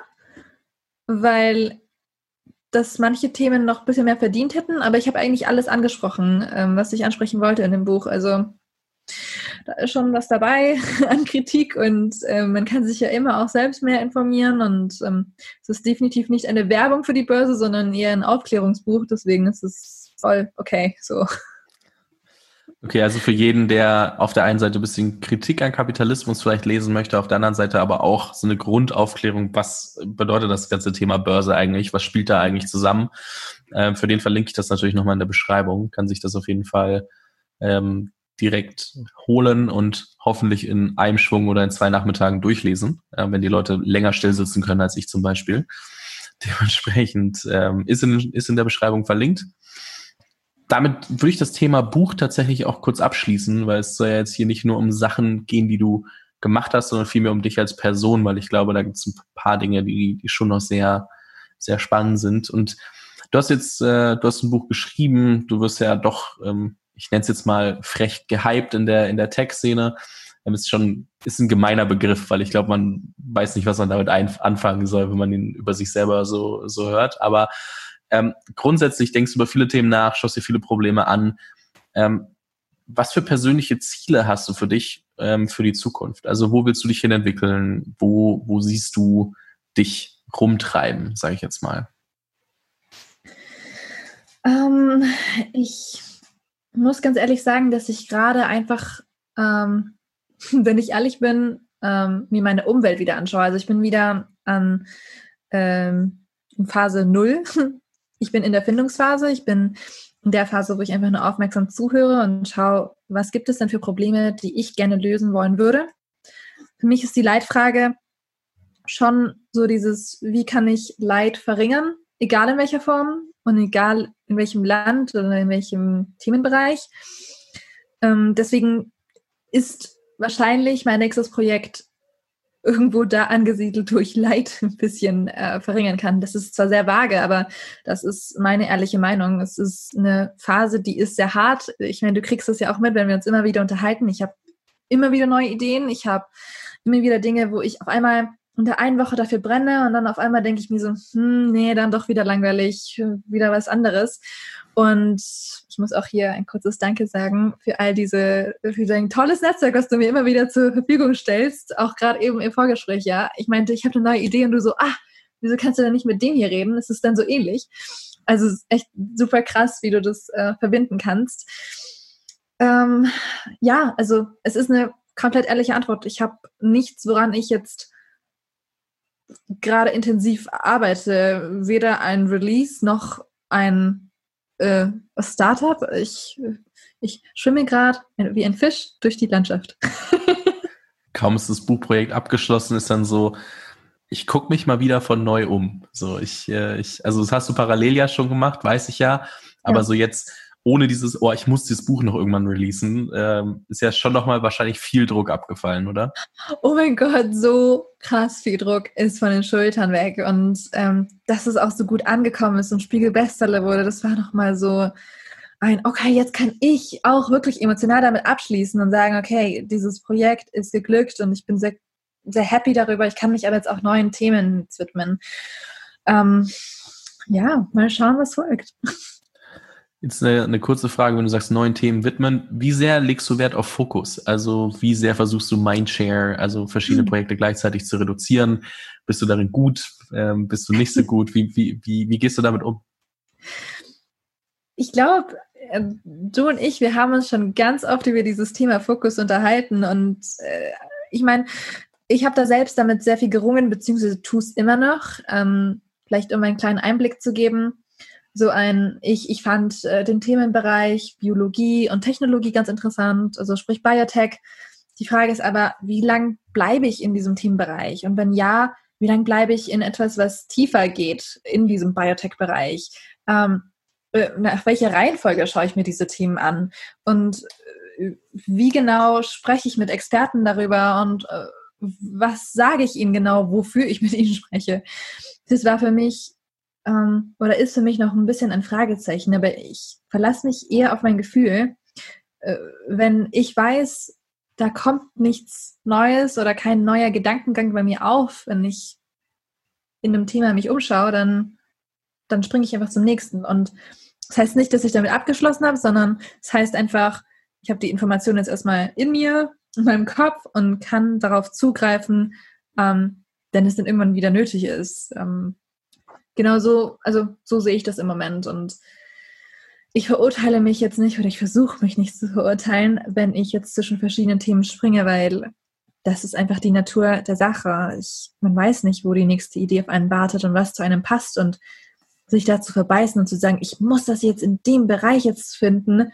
weil dass manche Themen noch ein bisschen mehr verdient hätten, aber ich habe eigentlich alles angesprochen, ähm, was ich ansprechen wollte in dem Buch. Also da ist schon was dabei an Kritik und äh, man kann sich ja immer auch selbst mehr informieren und ähm, es ist definitiv nicht eine Werbung für die Börse, sondern eher ein Aufklärungsbuch, deswegen ist es voll okay so. Okay, also für jeden, der auf der einen Seite ein bisschen Kritik an Kapitalismus vielleicht lesen möchte, auf der anderen Seite aber auch so eine Grundaufklärung, was bedeutet das ganze Thema Börse eigentlich, was spielt da eigentlich zusammen. Ähm, für den verlinke ich das natürlich nochmal in der Beschreibung, kann sich das auf jeden Fall ähm, direkt holen und hoffentlich in einem Schwung oder in zwei Nachmittagen durchlesen, äh, wenn die Leute länger still sitzen können als ich zum Beispiel. Dementsprechend ähm, ist, in, ist in der Beschreibung verlinkt damit würde ich das Thema Buch tatsächlich auch kurz abschließen, weil es soll ja jetzt hier nicht nur um Sachen gehen, die du gemacht hast, sondern vielmehr um dich als Person, weil ich glaube, da gibt es ein paar Dinge, die, die schon noch sehr, sehr spannend sind. Und du hast jetzt, äh, du hast ein Buch geschrieben, du wirst ja doch, ähm, ich nenne es jetzt mal frech gehypt in der, in der Tech-Szene. Ähm, ist schon, ist ein gemeiner Begriff, weil ich glaube, man weiß nicht, was man damit anfangen soll, wenn man ihn über sich selber so, so hört. Aber ähm, grundsätzlich denkst du über viele Themen nach, schaust dir viele Probleme an. Ähm, was für persönliche Ziele hast du für dich ähm, für die Zukunft? Also wo willst du dich hin entwickeln? Wo, wo siehst du dich rumtreiben, sage ich jetzt mal? Ähm, ich muss ganz ehrlich sagen, dass ich gerade einfach, ähm, wenn ich ehrlich bin, ähm, mir meine Umwelt wieder anschaue. Also ich bin wieder an ähm, Phase 0 ich bin in der Findungsphase, ich bin in der Phase, wo ich einfach nur aufmerksam zuhöre und schaue, was gibt es denn für Probleme, die ich gerne lösen wollen würde. Für mich ist die Leitfrage schon so dieses, wie kann ich Leid verringern, egal in welcher Form und egal in welchem Land oder in welchem Themenbereich. Ähm, deswegen ist wahrscheinlich mein nächstes Projekt irgendwo da angesiedelt, ich Leid ein bisschen äh, verringern kann. Das ist zwar sehr vage, aber das ist meine ehrliche Meinung. Es ist eine Phase, die ist sehr hart. Ich meine, du kriegst das ja auch mit, wenn wir uns immer wieder unterhalten. Ich habe immer wieder neue Ideen. Ich habe immer wieder Dinge, wo ich auf einmal in der einen Woche dafür brenne und dann auf einmal denke ich mir so, hm, nee, dann doch wieder langweilig, wieder was anderes. Und ich muss auch hier ein kurzes Danke sagen für all diese, für dein tolles Netzwerk, was du mir immer wieder zur Verfügung stellst, auch gerade eben im Vorgespräch, ja. Ich meinte, ich habe eine neue Idee und du so, ah, wieso kannst du denn nicht mit dem hier reden? Es ist dann so ähnlich. Also echt super krass, wie du das äh, verbinden kannst. Ähm, ja, also es ist eine komplett ehrliche Antwort. Ich habe nichts, woran ich jetzt gerade intensiv arbeite. Weder ein Release noch ein äh, Startup. Ich, ich schwimme gerade wie ein Fisch durch die Landschaft. Kaum ist das Buchprojekt abgeschlossen, ist dann so, ich gucke mich mal wieder von neu um. So, ich, äh, ich, also das hast du parallel ja schon gemacht, weiß ich ja. Aber ja. so jetzt ohne dieses, oh, ich muss dieses Buch noch irgendwann releasen, ähm, ist ja schon nochmal wahrscheinlich viel Druck abgefallen, oder? Oh mein Gott, so krass viel Druck ist von den Schultern weg. Und ähm, dass es auch so gut angekommen ist und Spiegel Bestseller wurde, das war nochmal so ein, okay, jetzt kann ich auch wirklich emotional damit abschließen und sagen, okay, dieses Projekt ist geglückt und ich bin sehr, sehr happy darüber. Ich kann mich aber jetzt auch neuen Themen widmen. Ähm, ja, mal schauen, was folgt. Jetzt eine, eine, kurze Frage, wenn du sagst, neuen Themen widmen. Wie sehr legst du Wert auf Fokus? Also wie sehr versuchst du Mindshare, also verschiedene mhm. Projekte gleichzeitig zu reduzieren? Bist du darin gut? Ähm, bist du nicht so gut? Wie, wie, wie, wie gehst du damit um? Ich glaube, äh, du und ich, wir haben uns schon ganz oft über dieses Thema Fokus unterhalten. Und äh, ich meine, ich habe da selbst damit sehr viel gerungen, beziehungsweise tue es immer noch. Ähm, vielleicht um einen kleinen Einblick zu geben so ein, ich, ich fand äh, den Themenbereich Biologie und Technologie ganz interessant, also sprich Biotech. Die Frage ist aber, wie lang bleibe ich in diesem Themenbereich? Und wenn ja, wie lange bleibe ich in etwas, was tiefer geht in diesem Biotech-Bereich? Ähm, äh, nach welcher Reihenfolge schaue ich mir diese Themen an? Und äh, wie genau spreche ich mit Experten darüber und äh, was sage ich ihnen genau, wofür ich mit ihnen spreche? Das war für mich ähm, oder ist für mich noch ein bisschen ein Fragezeichen, aber ich verlasse mich eher auf mein Gefühl. Äh, wenn ich weiß, da kommt nichts Neues oder kein neuer Gedankengang bei mir auf, wenn ich in einem Thema mich umschaue, dann, dann springe ich einfach zum nächsten. Und das heißt nicht, dass ich damit abgeschlossen habe, sondern es das heißt einfach, ich habe die Information jetzt erstmal in mir, in meinem Kopf und kann darauf zugreifen, ähm, wenn es dann irgendwann wieder nötig ist. Ähm, genau so, also so sehe ich das im Moment. Und ich verurteile mich jetzt nicht oder ich versuche mich nicht zu verurteilen, wenn ich jetzt zwischen verschiedenen Themen springe, weil das ist einfach die Natur der Sache. Ich, man weiß nicht, wo die nächste Idee auf einen wartet und was zu einem passt und sich da zu verbeißen und zu sagen, ich muss das jetzt in dem Bereich jetzt finden,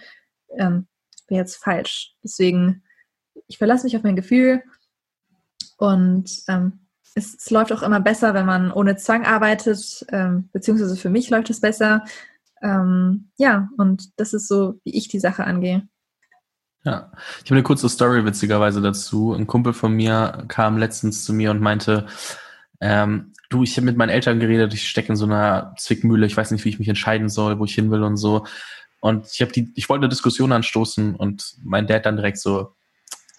ähm, wäre jetzt falsch. Deswegen, ich verlasse mich auf mein Gefühl und ähm, es, es, läuft auch immer besser, wenn man ohne Zwang arbeitet, ähm, beziehungsweise für mich läuft es besser. Ähm, ja, und das ist so, wie ich die Sache angehe. Ja, ich habe eine kurze Story witzigerweise dazu. Ein Kumpel von mir kam letztens zu mir und meinte, ähm, du, ich habe mit meinen Eltern geredet, ich stecke in so einer Zwickmühle, ich weiß nicht, wie ich mich entscheiden soll, wo ich hin will und so. Und ich habe die, ich wollte eine Diskussion anstoßen und mein Dad dann direkt so,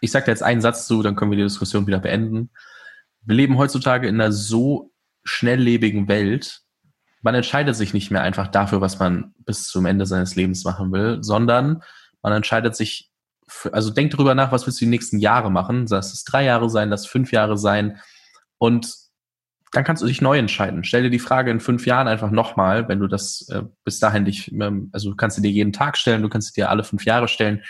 ich sag dir jetzt einen Satz zu, dann können wir die Diskussion wieder beenden. Wir leben heutzutage in einer so schnelllebigen Welt, man entscheidet sich nicht mehr einfach dafür, was man bis zum Ende seines Lebens machen will, sondern man entscheidet sich, für, also denkt darüber nach, was willst du die nächsten Jahre machen, lass es drei Jahre sein, lass fünf Jahre sein. Und dann kannst du dich neu entscheiden. Stell dir die Frage in fünf Jahren einfach nochmal, wenn du das äh, bis dahin dich, ähm, also du kannst du dir jeden Tag stellen, du kannst dir alle fünf Jahre stellen,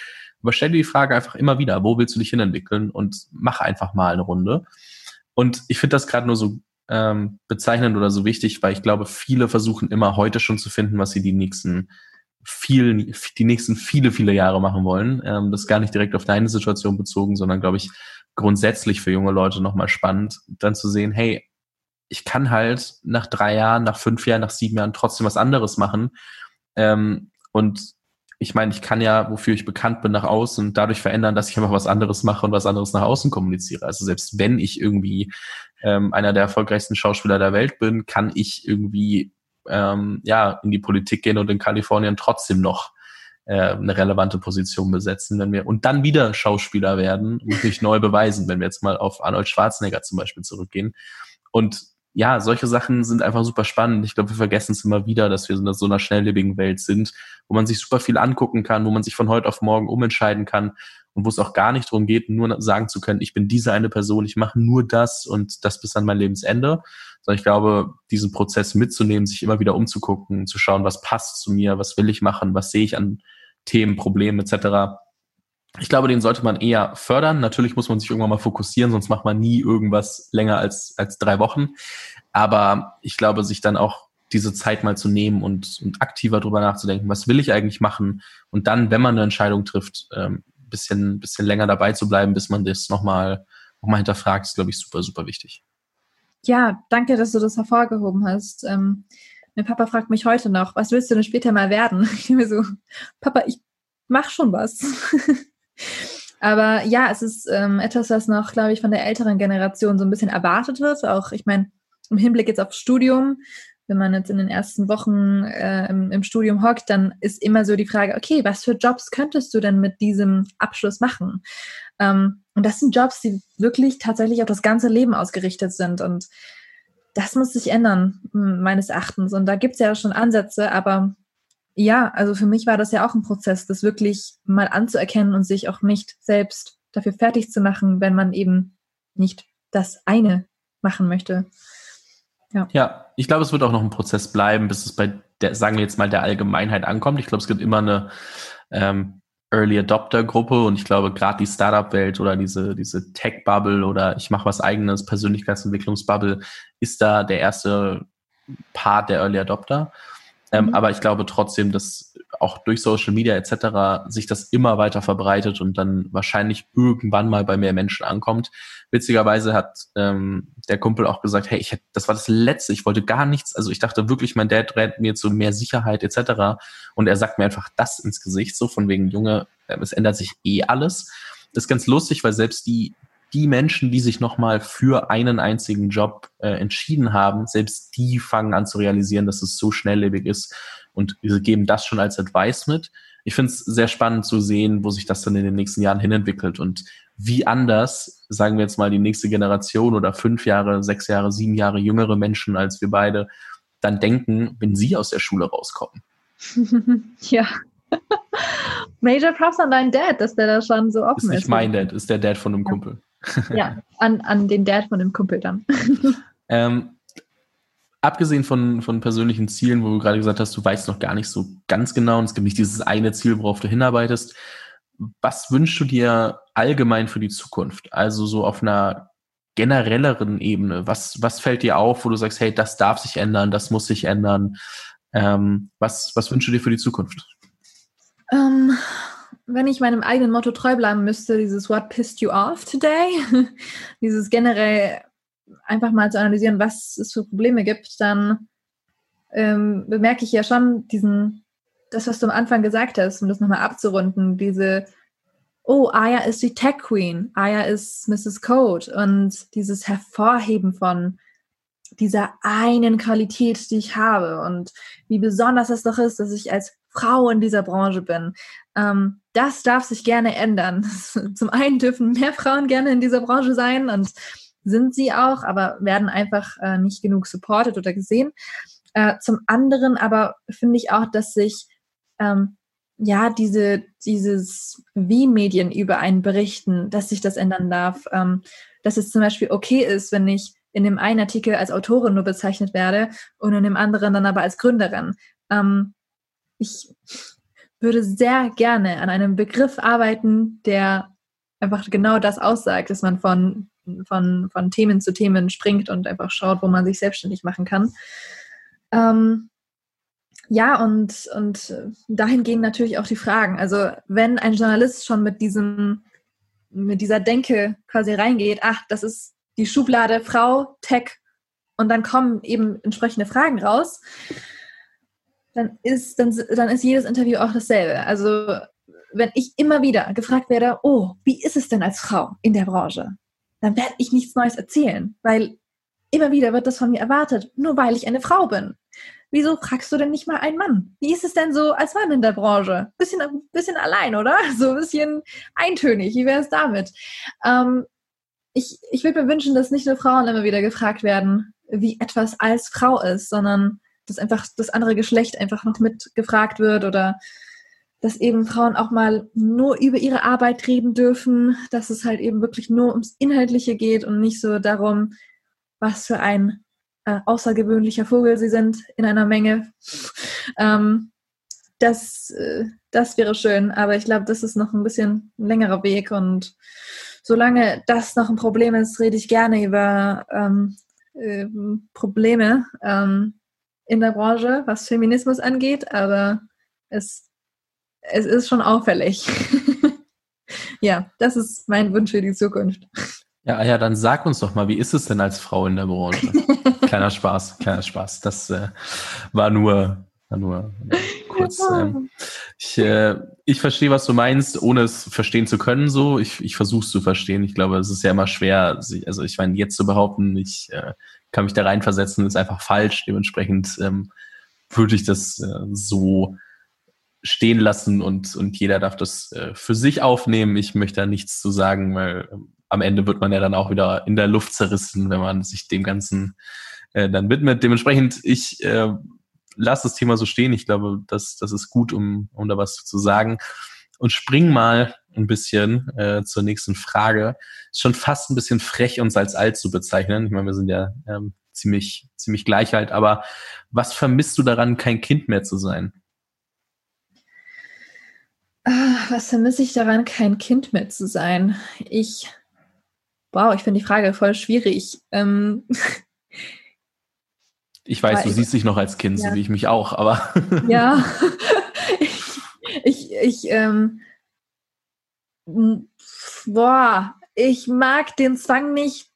aber stell dir die Frage einfach immer wieder, wo willst du dich hinentwickeln? Und mach einfach mal eine Runde. Und ich finde das gerade nur so ähm, bezeichnend oder so wichtig, weil ich glaube, viele versuchen immer heute schon zu finden, was sie die nächsten viel, die nächsten viele, viele Jahre machen wollen. Ähm, das ist gar nicht direkt auf deine Situation bezogen, sondern glaube ich grundsätzlich für junge Leute nochmal spannend, dann zu sehen, hey, ich kann halt nach drei Jahren, nach fünf Jahren, nach sieben Jahren trotzdem was anderes machen. Ähm, und ich meine, ich kann ja, wofür ich bekannt bin, nach außen dadurch verändern, dass ich einfach was anderes mache und was anderes nach außen kommuniziere. Also selbst wenn ich irgendwie ähm, einer der erfolgreichsten Schauspieler der Welt bin, kann ich irgendwie ähm, ja in die Politik gehen und in Kalifornien trotzdem noch äh, eine relevante Position besetzen, wenn wir und dann wieder Schauspieler werden und sich neu beweisen, wenn wir jetzt mal auf Arnold Schwarzenegger zum Beispiel zurückgehen. Und ja, solche Sachen sind einfach super spannend. Ich glaube, wir vergessen es immer wieder, dass wir in so einer schnelllebigen Welt sind, wo man sich super viel angucken kann, wo man sich von heute auf morgen umentscheiden kann und wo es auch gar nicht darum geht, nur sagen zu können, ich bin diese eine Person, ich mache nur das und das bis an mein Lebensende. Sondern ich glaube, diesen Prozess mitzunehmen, sich immer wieder umzugucken, zu schauen, was passt zu mir, was will ich machen, was sehe ich an Themen, Problemen etc. Ich glaube, den sollte man eher fördern. Natürlich muss man sich irgendwann mal fokussieren, sonst macht man nie irgendwas länger als, als drei Wochen. Aber ich glaube, sich dann auch diese Zeit mal zu nehmen und, und aktiver drüber nachzudenken, was will ich eigentlich machen? Und dann, wenn man eine Entscheidung trifft, ähm, bisschen, bisschen länger dabei zu bleiben, bis man das nochmal noch mal hinterfragt, ist, glaube ich, super, super wichtig. Ja, danke, dass du das hervorgehoben hast. Ähm, mein Papa fragt mich heute noch, was willst du denn später mal werden? Ich bin mir so, Papa, ich mach schon was. Aber ja, es ist ähm, etwas, was noch, glaube ich, von der älteren Generation so ein bisschen erwartet wird. Auch, ich meine, im Hinblick jetzt aufs Studium, wenn man jetzt in den ersten Wochen äh, im, im, Studium hockt, dann ist immer so die Frage, okay, was für Jobs könntest du denn mit diesem Abschluss machen? Ähm, und das sind Jobs, die wirklich tatsächlich auf das ganze Leben ausgerichtet sind. Und das muss sich ändern, meines Erachtens. Und da gibt es ja schon Ansätze, aber ja, also für mich war das ja auch ein Prozess, das wirklich mal anzuerkennen und sich auch nicht selbst dafür fertig zu machen, wenn man eben nicht das eine machen möchte. Ja. ja, ich glaube, es wird auch noch ein Prozess bleiben, bis es bei der, sagen wir jetzt mal, der Allgemeinheit ankommt. Ich glaube, es gibt immer eine ähm, Early Adopter Gruppe und ich glaube, gerade die Startup-Welt oder diese, diese Tech-Bubble oder ich mache was eigenes, Persönlichkeitsentwicklungsbubble, ist da der erste Part der Early Adopter. Ähm, mhm. Aber ich glaube trotzdem, dass auch durch Social Media etc. sich das immer weiter verbreitet und dann wahrscheinlich irgendwann mal bei mehr Menschen ankommt. Witzigerweise hat ähm, der Kumpel auch gesagt, hey, ich hätte, das war das Letzte, ich wollte gar nichts, also ich dachte wirklich, mein Dad rät mir zu mehr Sicherheit etc. Und er sagt mir einfach das ins Gesicht, so von wegen, Junge, äh, es ändert sich eh alles. Das ist ganz lustig, weil selbst die, die Menschen, die sich nochmal für einen einzigen Job äh, entschieden haben, selbst die fangen an zu realisieren, dass es so schnelllebig ist und geben das schon als Advice mit. Ich finde es sehr spannend zu sehen, wo sich das dann in den nächsten Jahren hinentwickelt und wie anders, sagen wir jetzt mal, die nächste Generation oder fünf Jahre, sechs Jahre, sieben Jahre jüngere Menschen als wir beide dann denken, wenn sie aus der Schule rauskommen. ja. Major Props an deinen Dad, dass der da schon so offen ist. Ist nicht mein Dad, ist der Dad von einem. Kumpel. Ja, an, an den Dad von dem Kumpel dann. ähm, abgesehen von, von persönlichen Zielen, wo du gerade gesagt hast, du weißt noch gar nicht so ganz genau und es gibt nicht dieses eine Ziel, worauf du hinarbeitest. Was wünschst du dir allgemein für die Zukunft? Also so auf einer generelleren Ebene. Was, was fällt dir auf, wo du sagst, hey, das darf sich ändern, das muss sich ändern? Ähm, was, was wünschst du dir für die Zukunft? Um, ähm, wenn ich meinem eigenen Motto treu bleiben müsste, dieses What pissed you off today? dieses generell einfach mal zu analysieren, was es für Probleme gibt, dann ähm, bemerke ich ja schon diesen, das, was du am Anfang gesagt hast, um das nochmal abzurunden, diese, oh, Aya ist die Tech Queen, Aya ist Mrs. Code und dieses Hervorheben von dieser einen Qualität, die ich habe und wie besonders es doch ist, dass ich als Frau in dieser Branche bin. Ähm, das darf sich gerne ändern. Zum einen dürfen mehr Frauen gerne in dieser Branche sein und sind sie auch, aber werden einfach äh, nicht genug supported oder gesehen. Äh, zum anderen aber finde ich auch, dass sich ähm, ja diese dieses wie Medien über einen berichten, dass sich das ändern darf, ähm, dass es zum Beispiel okay ist, wenn ich in dem einen Artikel als Autorin nur bezeichnet werde und in dem anderen dann aber als Gründerin. Ähm, ich würde sehr gerne an einem Begriff arbeiten, der einfach genau das aussagt, dass man von von, von Themen zu Themen springt und einfach schaut, wo man sich selbstständig machen kann. Ähm, ja, und, und dahin gehen natürlich auch die Fragen. Also wenn ein Journalist schon mit diesem, mit dieser Denke quasi reingeht, ach, das ist die Schublade Frau, Tech, und dann kommen eben entsprechende Fragen raus, dann ist, dann, dann ist jedes Interview auch dasselbe. Also wenn ich immer wieder gefragt werde, oh, wie ist es denn als Frau in der Branche? dann werde ich nichts Neues erzählen, weil immer wieder wird das von mir erwartet, nur weil ich eine Frau bin. Wieso fragst du denn nicht mal einen Mann? Wie ist es denn so als Mann in der Branche? Bisschen, bisschen allein, oder? So ein bisschen eintönig. Wie wäre es damit? Ähm, ich ich würde mir wünschen, dass nicht nur Frauen immer wieder gefragt werden, wie etwas als Frau ist, sondern dass einfach das andere Geschlecht einfach noch mitgefragt wird oder dass eben Frauen auch mal nur über ihre Arbeit reden dürfen, dass es halt eben wirklich nur ums Inhaltliche geht und nicht so darum, was für ein äh, außergewöhnlicher Vogel sie sind in einer Menge. Ähm, das, äh, das wäre schön, aber ich glaube, das ist noch ein bisschen ein längerer Weg und solange das noch ein Problem ist, rede ich gerne über ähm, äh, Probleme ähm, in der Branche, was Feminismus angeht, aber es es ist schon auffällig. ja, das ist mein Wunsch für die Zukunft. Ja, ja, dann sag uns doch mal, wie ist es denn als Frau in der Branche? kleiner Spaß, kleiner Spaß. Das äh, war nur, war nur äh, kurz. Ähm, ich, äh, ich verstehe, was du meinst, ohne es verstehen zu können. So, ich, ich versuche es zu verstehen. Ich glaube, es ist ja immer schwer. Also ich meine, jetzt zu behaupten, ich äh, kann mich da reinversetzen, ist einfach falsch. Dementsprechend ähm, würde ich das äh, so stehen lassen und, und jeder darf das äh, für sich aufnehmen. Ich möchte da nichts zu sagen, weil ähm, am Ende wird man ja dann auch wieder in der Luft zerrissen, wenn man sich dem Ganzen äh, dann widmet. Dementsprechend, ich äh, lasse das Thema so stehen. Ich glaube, das, das ist gut, um, um da was zu sagen. Und spring mal ein bisschen äh, zur nächsten Frage. Ist schon fast ein bisschen frech, uns als alt zu bezeichnen. Ich meine, wir sind ja ähm, ziemlich, ziemlich gleich alt, aber was vermisst du daran, kein Kind mehr zu sein? Ah, was vermisse ich daran, kein Kind mehr zu sein? Ich, wow, ich finde die Frage voll schwierig. Ähm, ich weiß, du siehst dich noch als Kind, ja. so wie ich mich auch, aber. ja, ich, ich, ähm, boah, ich mag den Zwang nicht,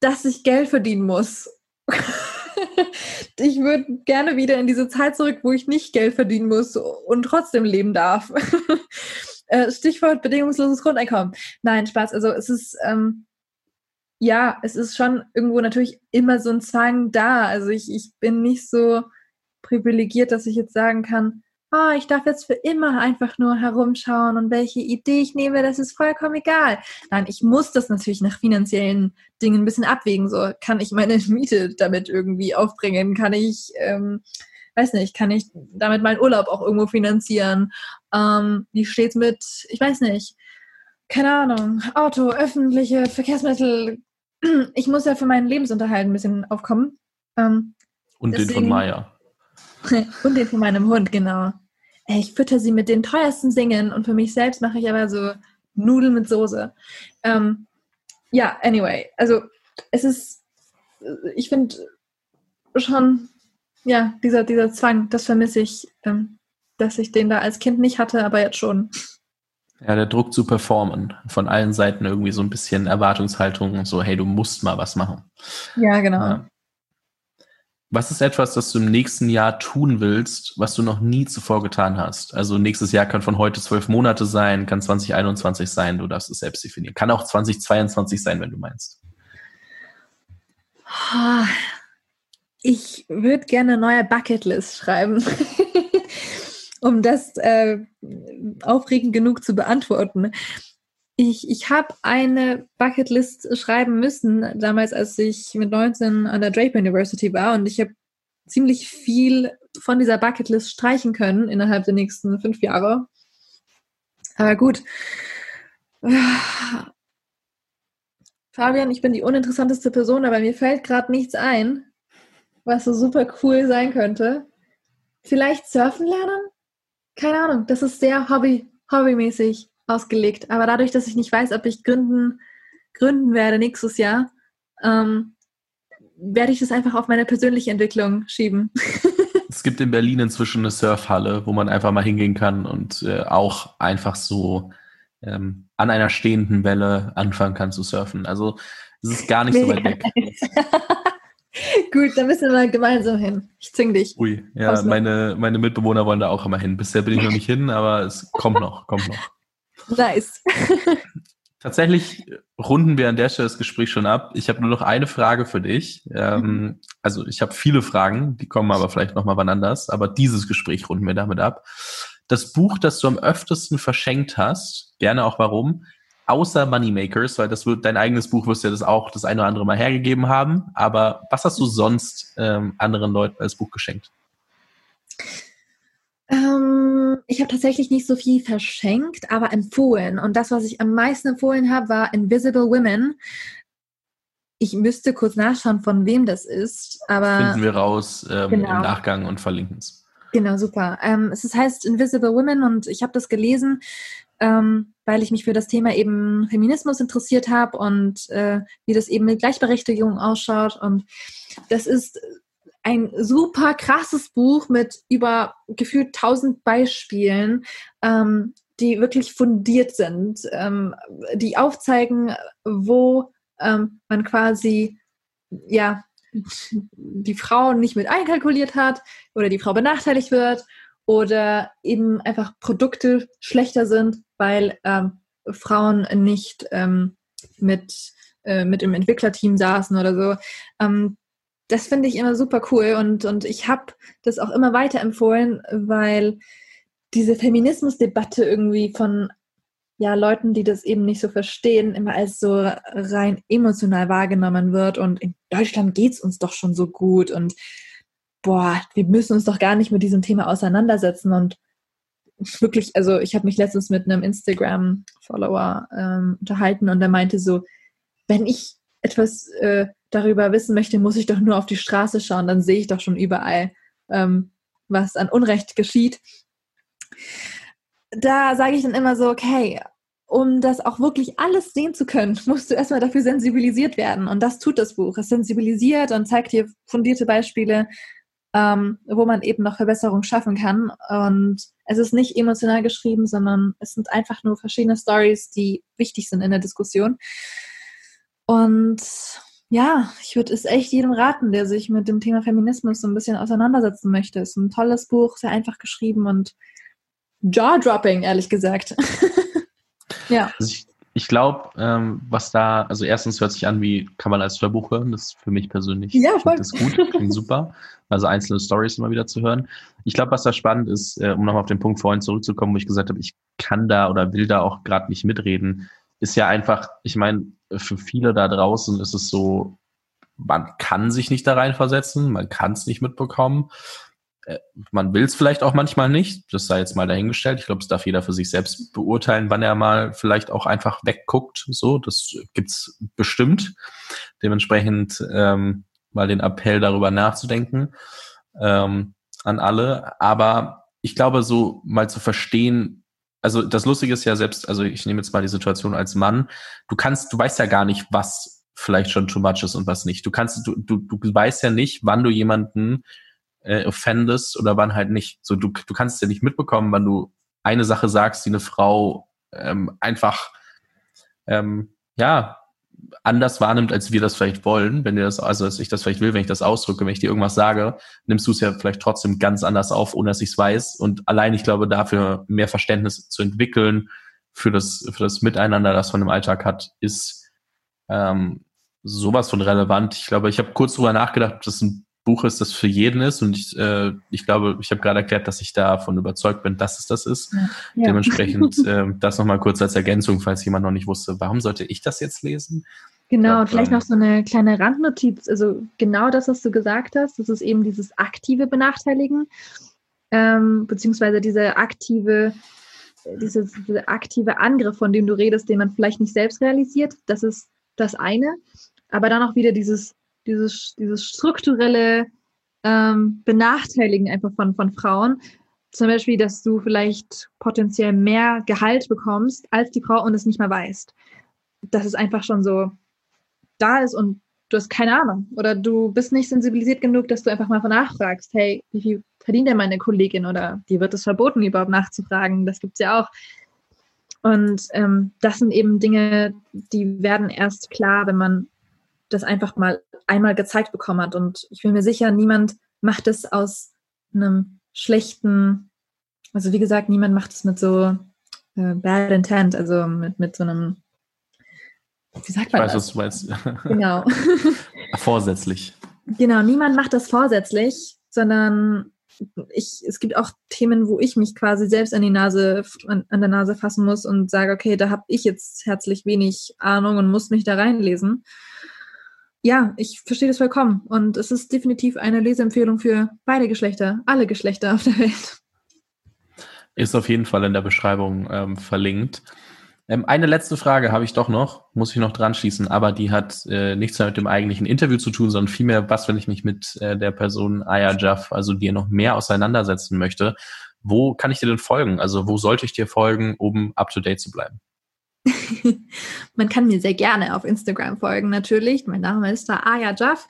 dass ich Geld verdienen muss. ich würde gerne wieder in diese Zeit zurück, wo ich nicht Geld verdienen muss und trotzdem leben darf. Äh, Stichwort bedingungsloses Grundeinkommen. Nein, Spaß. Also es ist, ähm, ja, es ist schon irgendwo natürlich immer so ein Zwang da. Also ich, ich bin nicht so privilegiert, dass ich jetzt sagen kann, oh, ich darf jetzt für immer einfach nur herumschauen und welche Idee ich nehme, das ist vollkommen egal. Nein, ich muss das natürlich nach finanziellen Dingen ein bisschen abwägen. So, kann ich meine Miete damit irgendwie aufbringen? Kann ich, ähm, weiß nicht, kann ich damit meinen Urlaub auch irgendwo finanzieren? Ähm, wie steht's mit, ich weiß nicht, keine Ahnung, Auto, öffentliche Verkehrsmittel. Ich muss ja für meinen Lebensunterhalt ein bisschen aufkommen. Ähm, und deswegen, den von Maya. Und den von meinem Hund, genau ich fütter sie mit den teuersten Singen und für mich selbst mache ich aber so Nudeln mit Soße. Ähm, ja, anyway, also es ist, ich finde schon, ja, dieser, dieser Zwang, das vermisse ich, ähm, dass ich den da als Kind nicht hatte, aber jetzt schon. Ja, der Druck zu performen. Von allen Seiten irgendwie so ein bisschen Erwartungshaltung und so, hey, du musst mal was machen. Ja, genau. Ja. Was ist etwas, das du im nächsten Jahr tun willst, was du noch nie zuvor getan hast? Also nächstes Jahr kann von heute zwölf Monate sein, kann 2021 sein, du darfst es selbst definieren. Kann auch 2022 sein, wenn du meinst. Ich würde gerne eine neue Bucketlist schreiben, um das äh, aufregend genug zu beantworten. Ich, ich habe eine Bucketlist schreiben müssen, damals, als ich mit 19 an der Draper University war. Und ich habe ziemlich viel von dieser Bucketlist streichen können innerhalb der nächsten fünf Jahre. Aber gut. Fabian, ich bin die uninteressanteste Person, aber mir fällt gerade nichts ein, was so super cool sein könnte. Vielleicht surfen lernen? Keine Ahnung, das ist sehr hobby, hobbymäßig ausgelegt. Aber dadurch, dass ich nicht weiß, ob ich gründen, gründen werde nächstes Jahr, ähm, werde ich das einfach auf meine persönliche Entwicklung schieben. es gibt in Berlin inzwischen eine Surfhalle, wo man einfach mal hingehen kann und äh, auch einfach so ähm, an einer stehenden Welle anfangen kann zu surfen. Also es ist gar nicht so weit weg. Gut, dann müssen wir mal gemeinsam hin. Ich zwing dich. Ui, ja, meine, meine Mitbewohner wollen da auch immer hin. Bisher bin ich noch nicht hin, aber es kommt noch, kommt noch. Nice. Tatsächlich runden wir an der Stelle das Gespräch schon ab. Ich habe nur noch eine Frage für dich. Ähm, mhm. also ich habe viele Fragen, die kommen aber vielleicht nochmal wann anders. Aber dieses Gespräch runden wir damit ab. Das Buch, das du am öftesten verschenkt hast, gerne auch warum, außer Moneymakers, weil das wird dein eigenes Buch wirst du ja das auch das eine oder andere Mal hergegeben haben. Aber was hast du sonst ähm, anderen Leuten als Buch geschenkt? Ähm, ich habe tatsächlich nicht so viel verschenkt, aber empfohlen. Und das, was ich am meisten empfohlen habe, war Invisible Women. Ich müsste kurz nachschauen, von wem das ist. Aber finden wir raus ähm, genau. im Nachgang und verlinken es. Genau, super. Ähm, es heißt Invisible Women und ich habe das gelesen, ähm, weil ich mich für das Thema eben Feminismus interessiert habe und äh, wie das eben mit Gleichberechtigung ausschaut. Und das ist ein super krasses Buch mit über gefühlt tausend Beispielen, ähm, die wirklich fundiert sind, ähm, die aufzeigen, wo ähm, man quasi ja die Frau nicht mit einkalkuliert hat oder die Frau benachteiligt wird oder eben einfach Produkte schlechter sind, weil ähm, Frauen nicht ähm, mit, äh, mit im Entwicklerteam saßen oder so. Das finde ich immer super cool und, und ich habe das auch immer weiterempfohlen, weil diese Feminismusdebatte irgendwie von ja, Leuten, die das eben nicht so verstehen, immer als so rein emotional wahrgenommen wird. Und in Deutschland geht es uns doch schon so gut und boah, wir müssen uns doch gar nicht mit diesem Thema auseinandersetzen. Und wirklich, also ich habe mich letztens mit einem Instagram-Follower ähm, unterhalten und der meinte so, wenn ich etwas äh, darüber wissen möchte, muss ich doch nur auf die Straße schauen, dann sehe ich doch schon überall, ähm, was an Unrecht geschieht. Da sage ich dann immer so, okay, um das auch wirklich alles sehen zu können, musst du erstmal dafür sensibilisiert werden. Und das tut das Buch. Es sensibilisiert und zeigt dir fundierte Beispiele, ähm, wo man eben noch Verbesserungen schaffen kann. Und es ist nicht emotional geschrieben, sondern es sind einfach nur verschiedene Stories, die wichtig sind in der Diskussion. Und ja, ich würde es echt jedem raten, der sich mit dem Thema Feminismus so ein bisschen auseinandersetzen möchte. Es ist ein tolles Buch, sehr einfach geschrieben und jaw-dropping, ehrlich gesagt. ja. Also ich, ich glaube, ähm, was da, also erstens hört sich an wie, kann man als Hörbuch hören, das ist für mich persönlich ja, voll. das gut, klingt super. Also einzelne Stories immer wieder zu hören. Ich glaube, was da spannend ist, äh, um nochmal auf den Punkt vorhin zurückzukommen, wo ich gesagt habe, ich kann da oder will da auch gerade nicht mitreden, ist ja einfach, ich meine, für viele da draußen ist es so, man kann sich nicht da reinversetzen, man kann es nicht mitbekommen. Äh, man will es vielleicht auch manchmal nicht, das sei jetzt mal dahingestellt. Ich glaube, es darf jeder für sich selbst beurteilen, wann er mal vielleicht auch einfach wegguckt. So, das gibt's bestimmt. Dementsprechend ähm, mal den Appell darüber nachzudenken ähm, an alle. Aber ich glaube, so mal zu verstehen, also das Lustige ist ja selbst, also ich nehme jetzt mal die Situation als Mann, du kannst, du weißt ja gar nicht, was vielleicht schon too much ist und was nicht. Du kannst, du, du, du weißt ja nicht, wann du jemanden äh, offendest oder wann halt nicht. So, du, du kannst ja nicht mitbekommen, wann du eine Sache sagst, die eine Frau ähm, einfach ähm, ja anders wahrnimmt, als wir das vielleicht wollen, wenn dir das, also als ich das vielleicht will, wenn ich das ausdrücke, wenn ich dir irgendwas sage, nimmst du es ja vielleicht trotzdem ganz anders auf, ohne dass ich es weiß. Und allein, ich glaube, dafür mehr Verständnis zu entwickeln für das, für das Miteinander, das man im Alltag hat, ist ähm, sowas von relevant. Ich glaube, ich habe kurz drüber nachgedacht, ob das ein Buch ist, das für jeden ist. Und ich, äh, ich glaube, ich habe gerade erklärt, dass ich davon überzeugt bin, dass es das ist. Ja. Dementsprechend äh, das nochmal kurz als Ergänzung, falls jemand noch nicht wusste, warum sollte ich das jetzt lesen? Genau, und vielleicht ähm, noch so eine kleine Randnotiz. Also genau das, was du gesagt hast, das ist eben dieses aktive Benachteiligen, ähm, beziehungsweise diese aktive, dieses, diese aktive Angriff, von dem du redest, den man vielleicht nicht selbst realisiert. Das ist das eine. Aber dann auch wieder dieses dieses, dieses strukturelle ähm, Benachteiligen einfach von, von Frauen. Zum Beispiel, dass du vielleicht potenziell mehr Gehalt bekommst als die Frau und es nicht mehr weißt. Dass es einfach schon so da ist und du hast keine Ahnung. Oder du bist nicht sensibilisiert genug, dass du einfach mal nachfragst, hey, wie viel verdient denn meine Kollegin? Oder dir wird es verboten, überhaupt nachzufragen. Das gibt es ja auch. Und ähm, das sind eben Dinge, die werden erst klar, wenn man das einfach mal einmal gezeigt bekommen hat. Und ich bin mir sicher, niemand macht es aus einem schlechten, also wie gesagt, niemand macht es mit so äh, bad intent, also mit, mit so einem, wie sagt man ich weiß, das? was du meinst. Genau. vorsätzlich. Genau, niemand macht das vorsätzlich, sondern ich, es gibt auch Themen, wo ich mich quasi selbst an die Nase, an, an der Nase fassen muss und sage, okay, da habe ich jetzt herzlich wenig Ahnung und muss mich da reinlesen ja, ich verstehe das vollkommen. Und es ist definitiv eine Leseempfehlung für beide Geschlechter, alle Geschlechter auf der Welt. Ist auf jeden Fall in der Beschreibung ähm, verlinkt. Ähm, eine letzte Frage habe ich doch noch, muss ich noch dran schließen, aber die hat äh, nichts mehr mit dem eigentlichen Interview zu tun, sondern vielmehr, was, wenn ich mich mit äh, der Person Aya Jaff, also dir noch mehr auseinandersetzen möchte. Wo kann ich dir denn folgen? Also wo sollte ich dir folgen, um up to date zu bleiben? Man kann mir sehr gerne auf Instagram folgen, natürlich. Mein Name ist da Aya Jaff.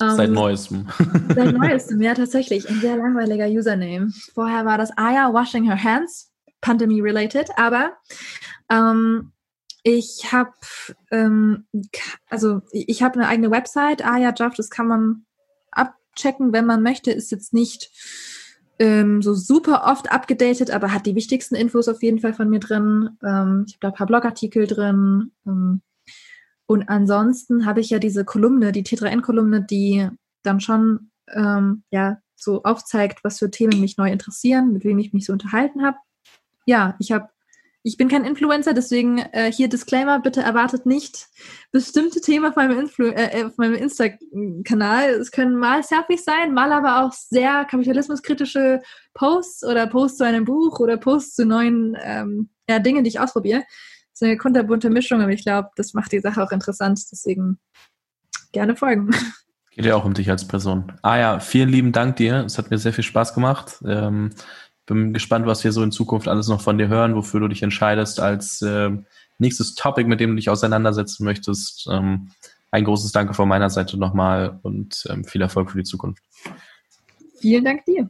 Ähm, seit neuestem. Seit neuestem, ja, tatsächlich. Ein sehr langweiliger Username. Vorher war das Aya Washing Her Hands, Pandemie-related, aber ähm, ich habe ähm, also ich habe eine eigene Website, Aya Jaff, das kann man abchecken, wenn man möchte, ist jetzt nicht ähm, so super oft abgedatet, aber hat die wichtigsten Infos auf jeden Fall von mir drin. Ähm, ich habe da ein paar Blogartikel drin. Ähm, und ansonsten habe ich ja diese Kolumne, die T3N-Kolumne, die dann schon ähm, ja so aufzeigt, was für Themen mich neu interessieren, mit wem ich mich so unterhalten habe. Ja, ich habe ich bin kein Influencer, deswegen äh, hier Disclaimer, bitte erwartet nicht bestimmte Themen auf meinem, äh, äh meinem Insta-Kanal. Es können mal Selfies sein, mal aber auch sehr kapitalismuskritische Posts oder Posts zu einem Buch oder Posts zu neuen ähm, ja, Dingen, die ich ausprobiere. Das ist eine kunterbunte Mischung, aber ich glaube, das macht die Sache auch interessant. Deswegen gerne folgen. Geht ja auch um dich als Person. Ah ja, vielen lieben Dank dir. Es hat mir sehr viel Spaß gemacht. Ähm, bin gespannt, was wir so in Zukunft alles noch von dir hören, wofür du dich entscheidest als äh, nächstes Topic, mit dem du dich auseinandersetzen möchtest. Ähm, ein großes Danke von meiner Seite nochmal und ähm, viel Erfolg für die Zukunft. Vielen Dank dir.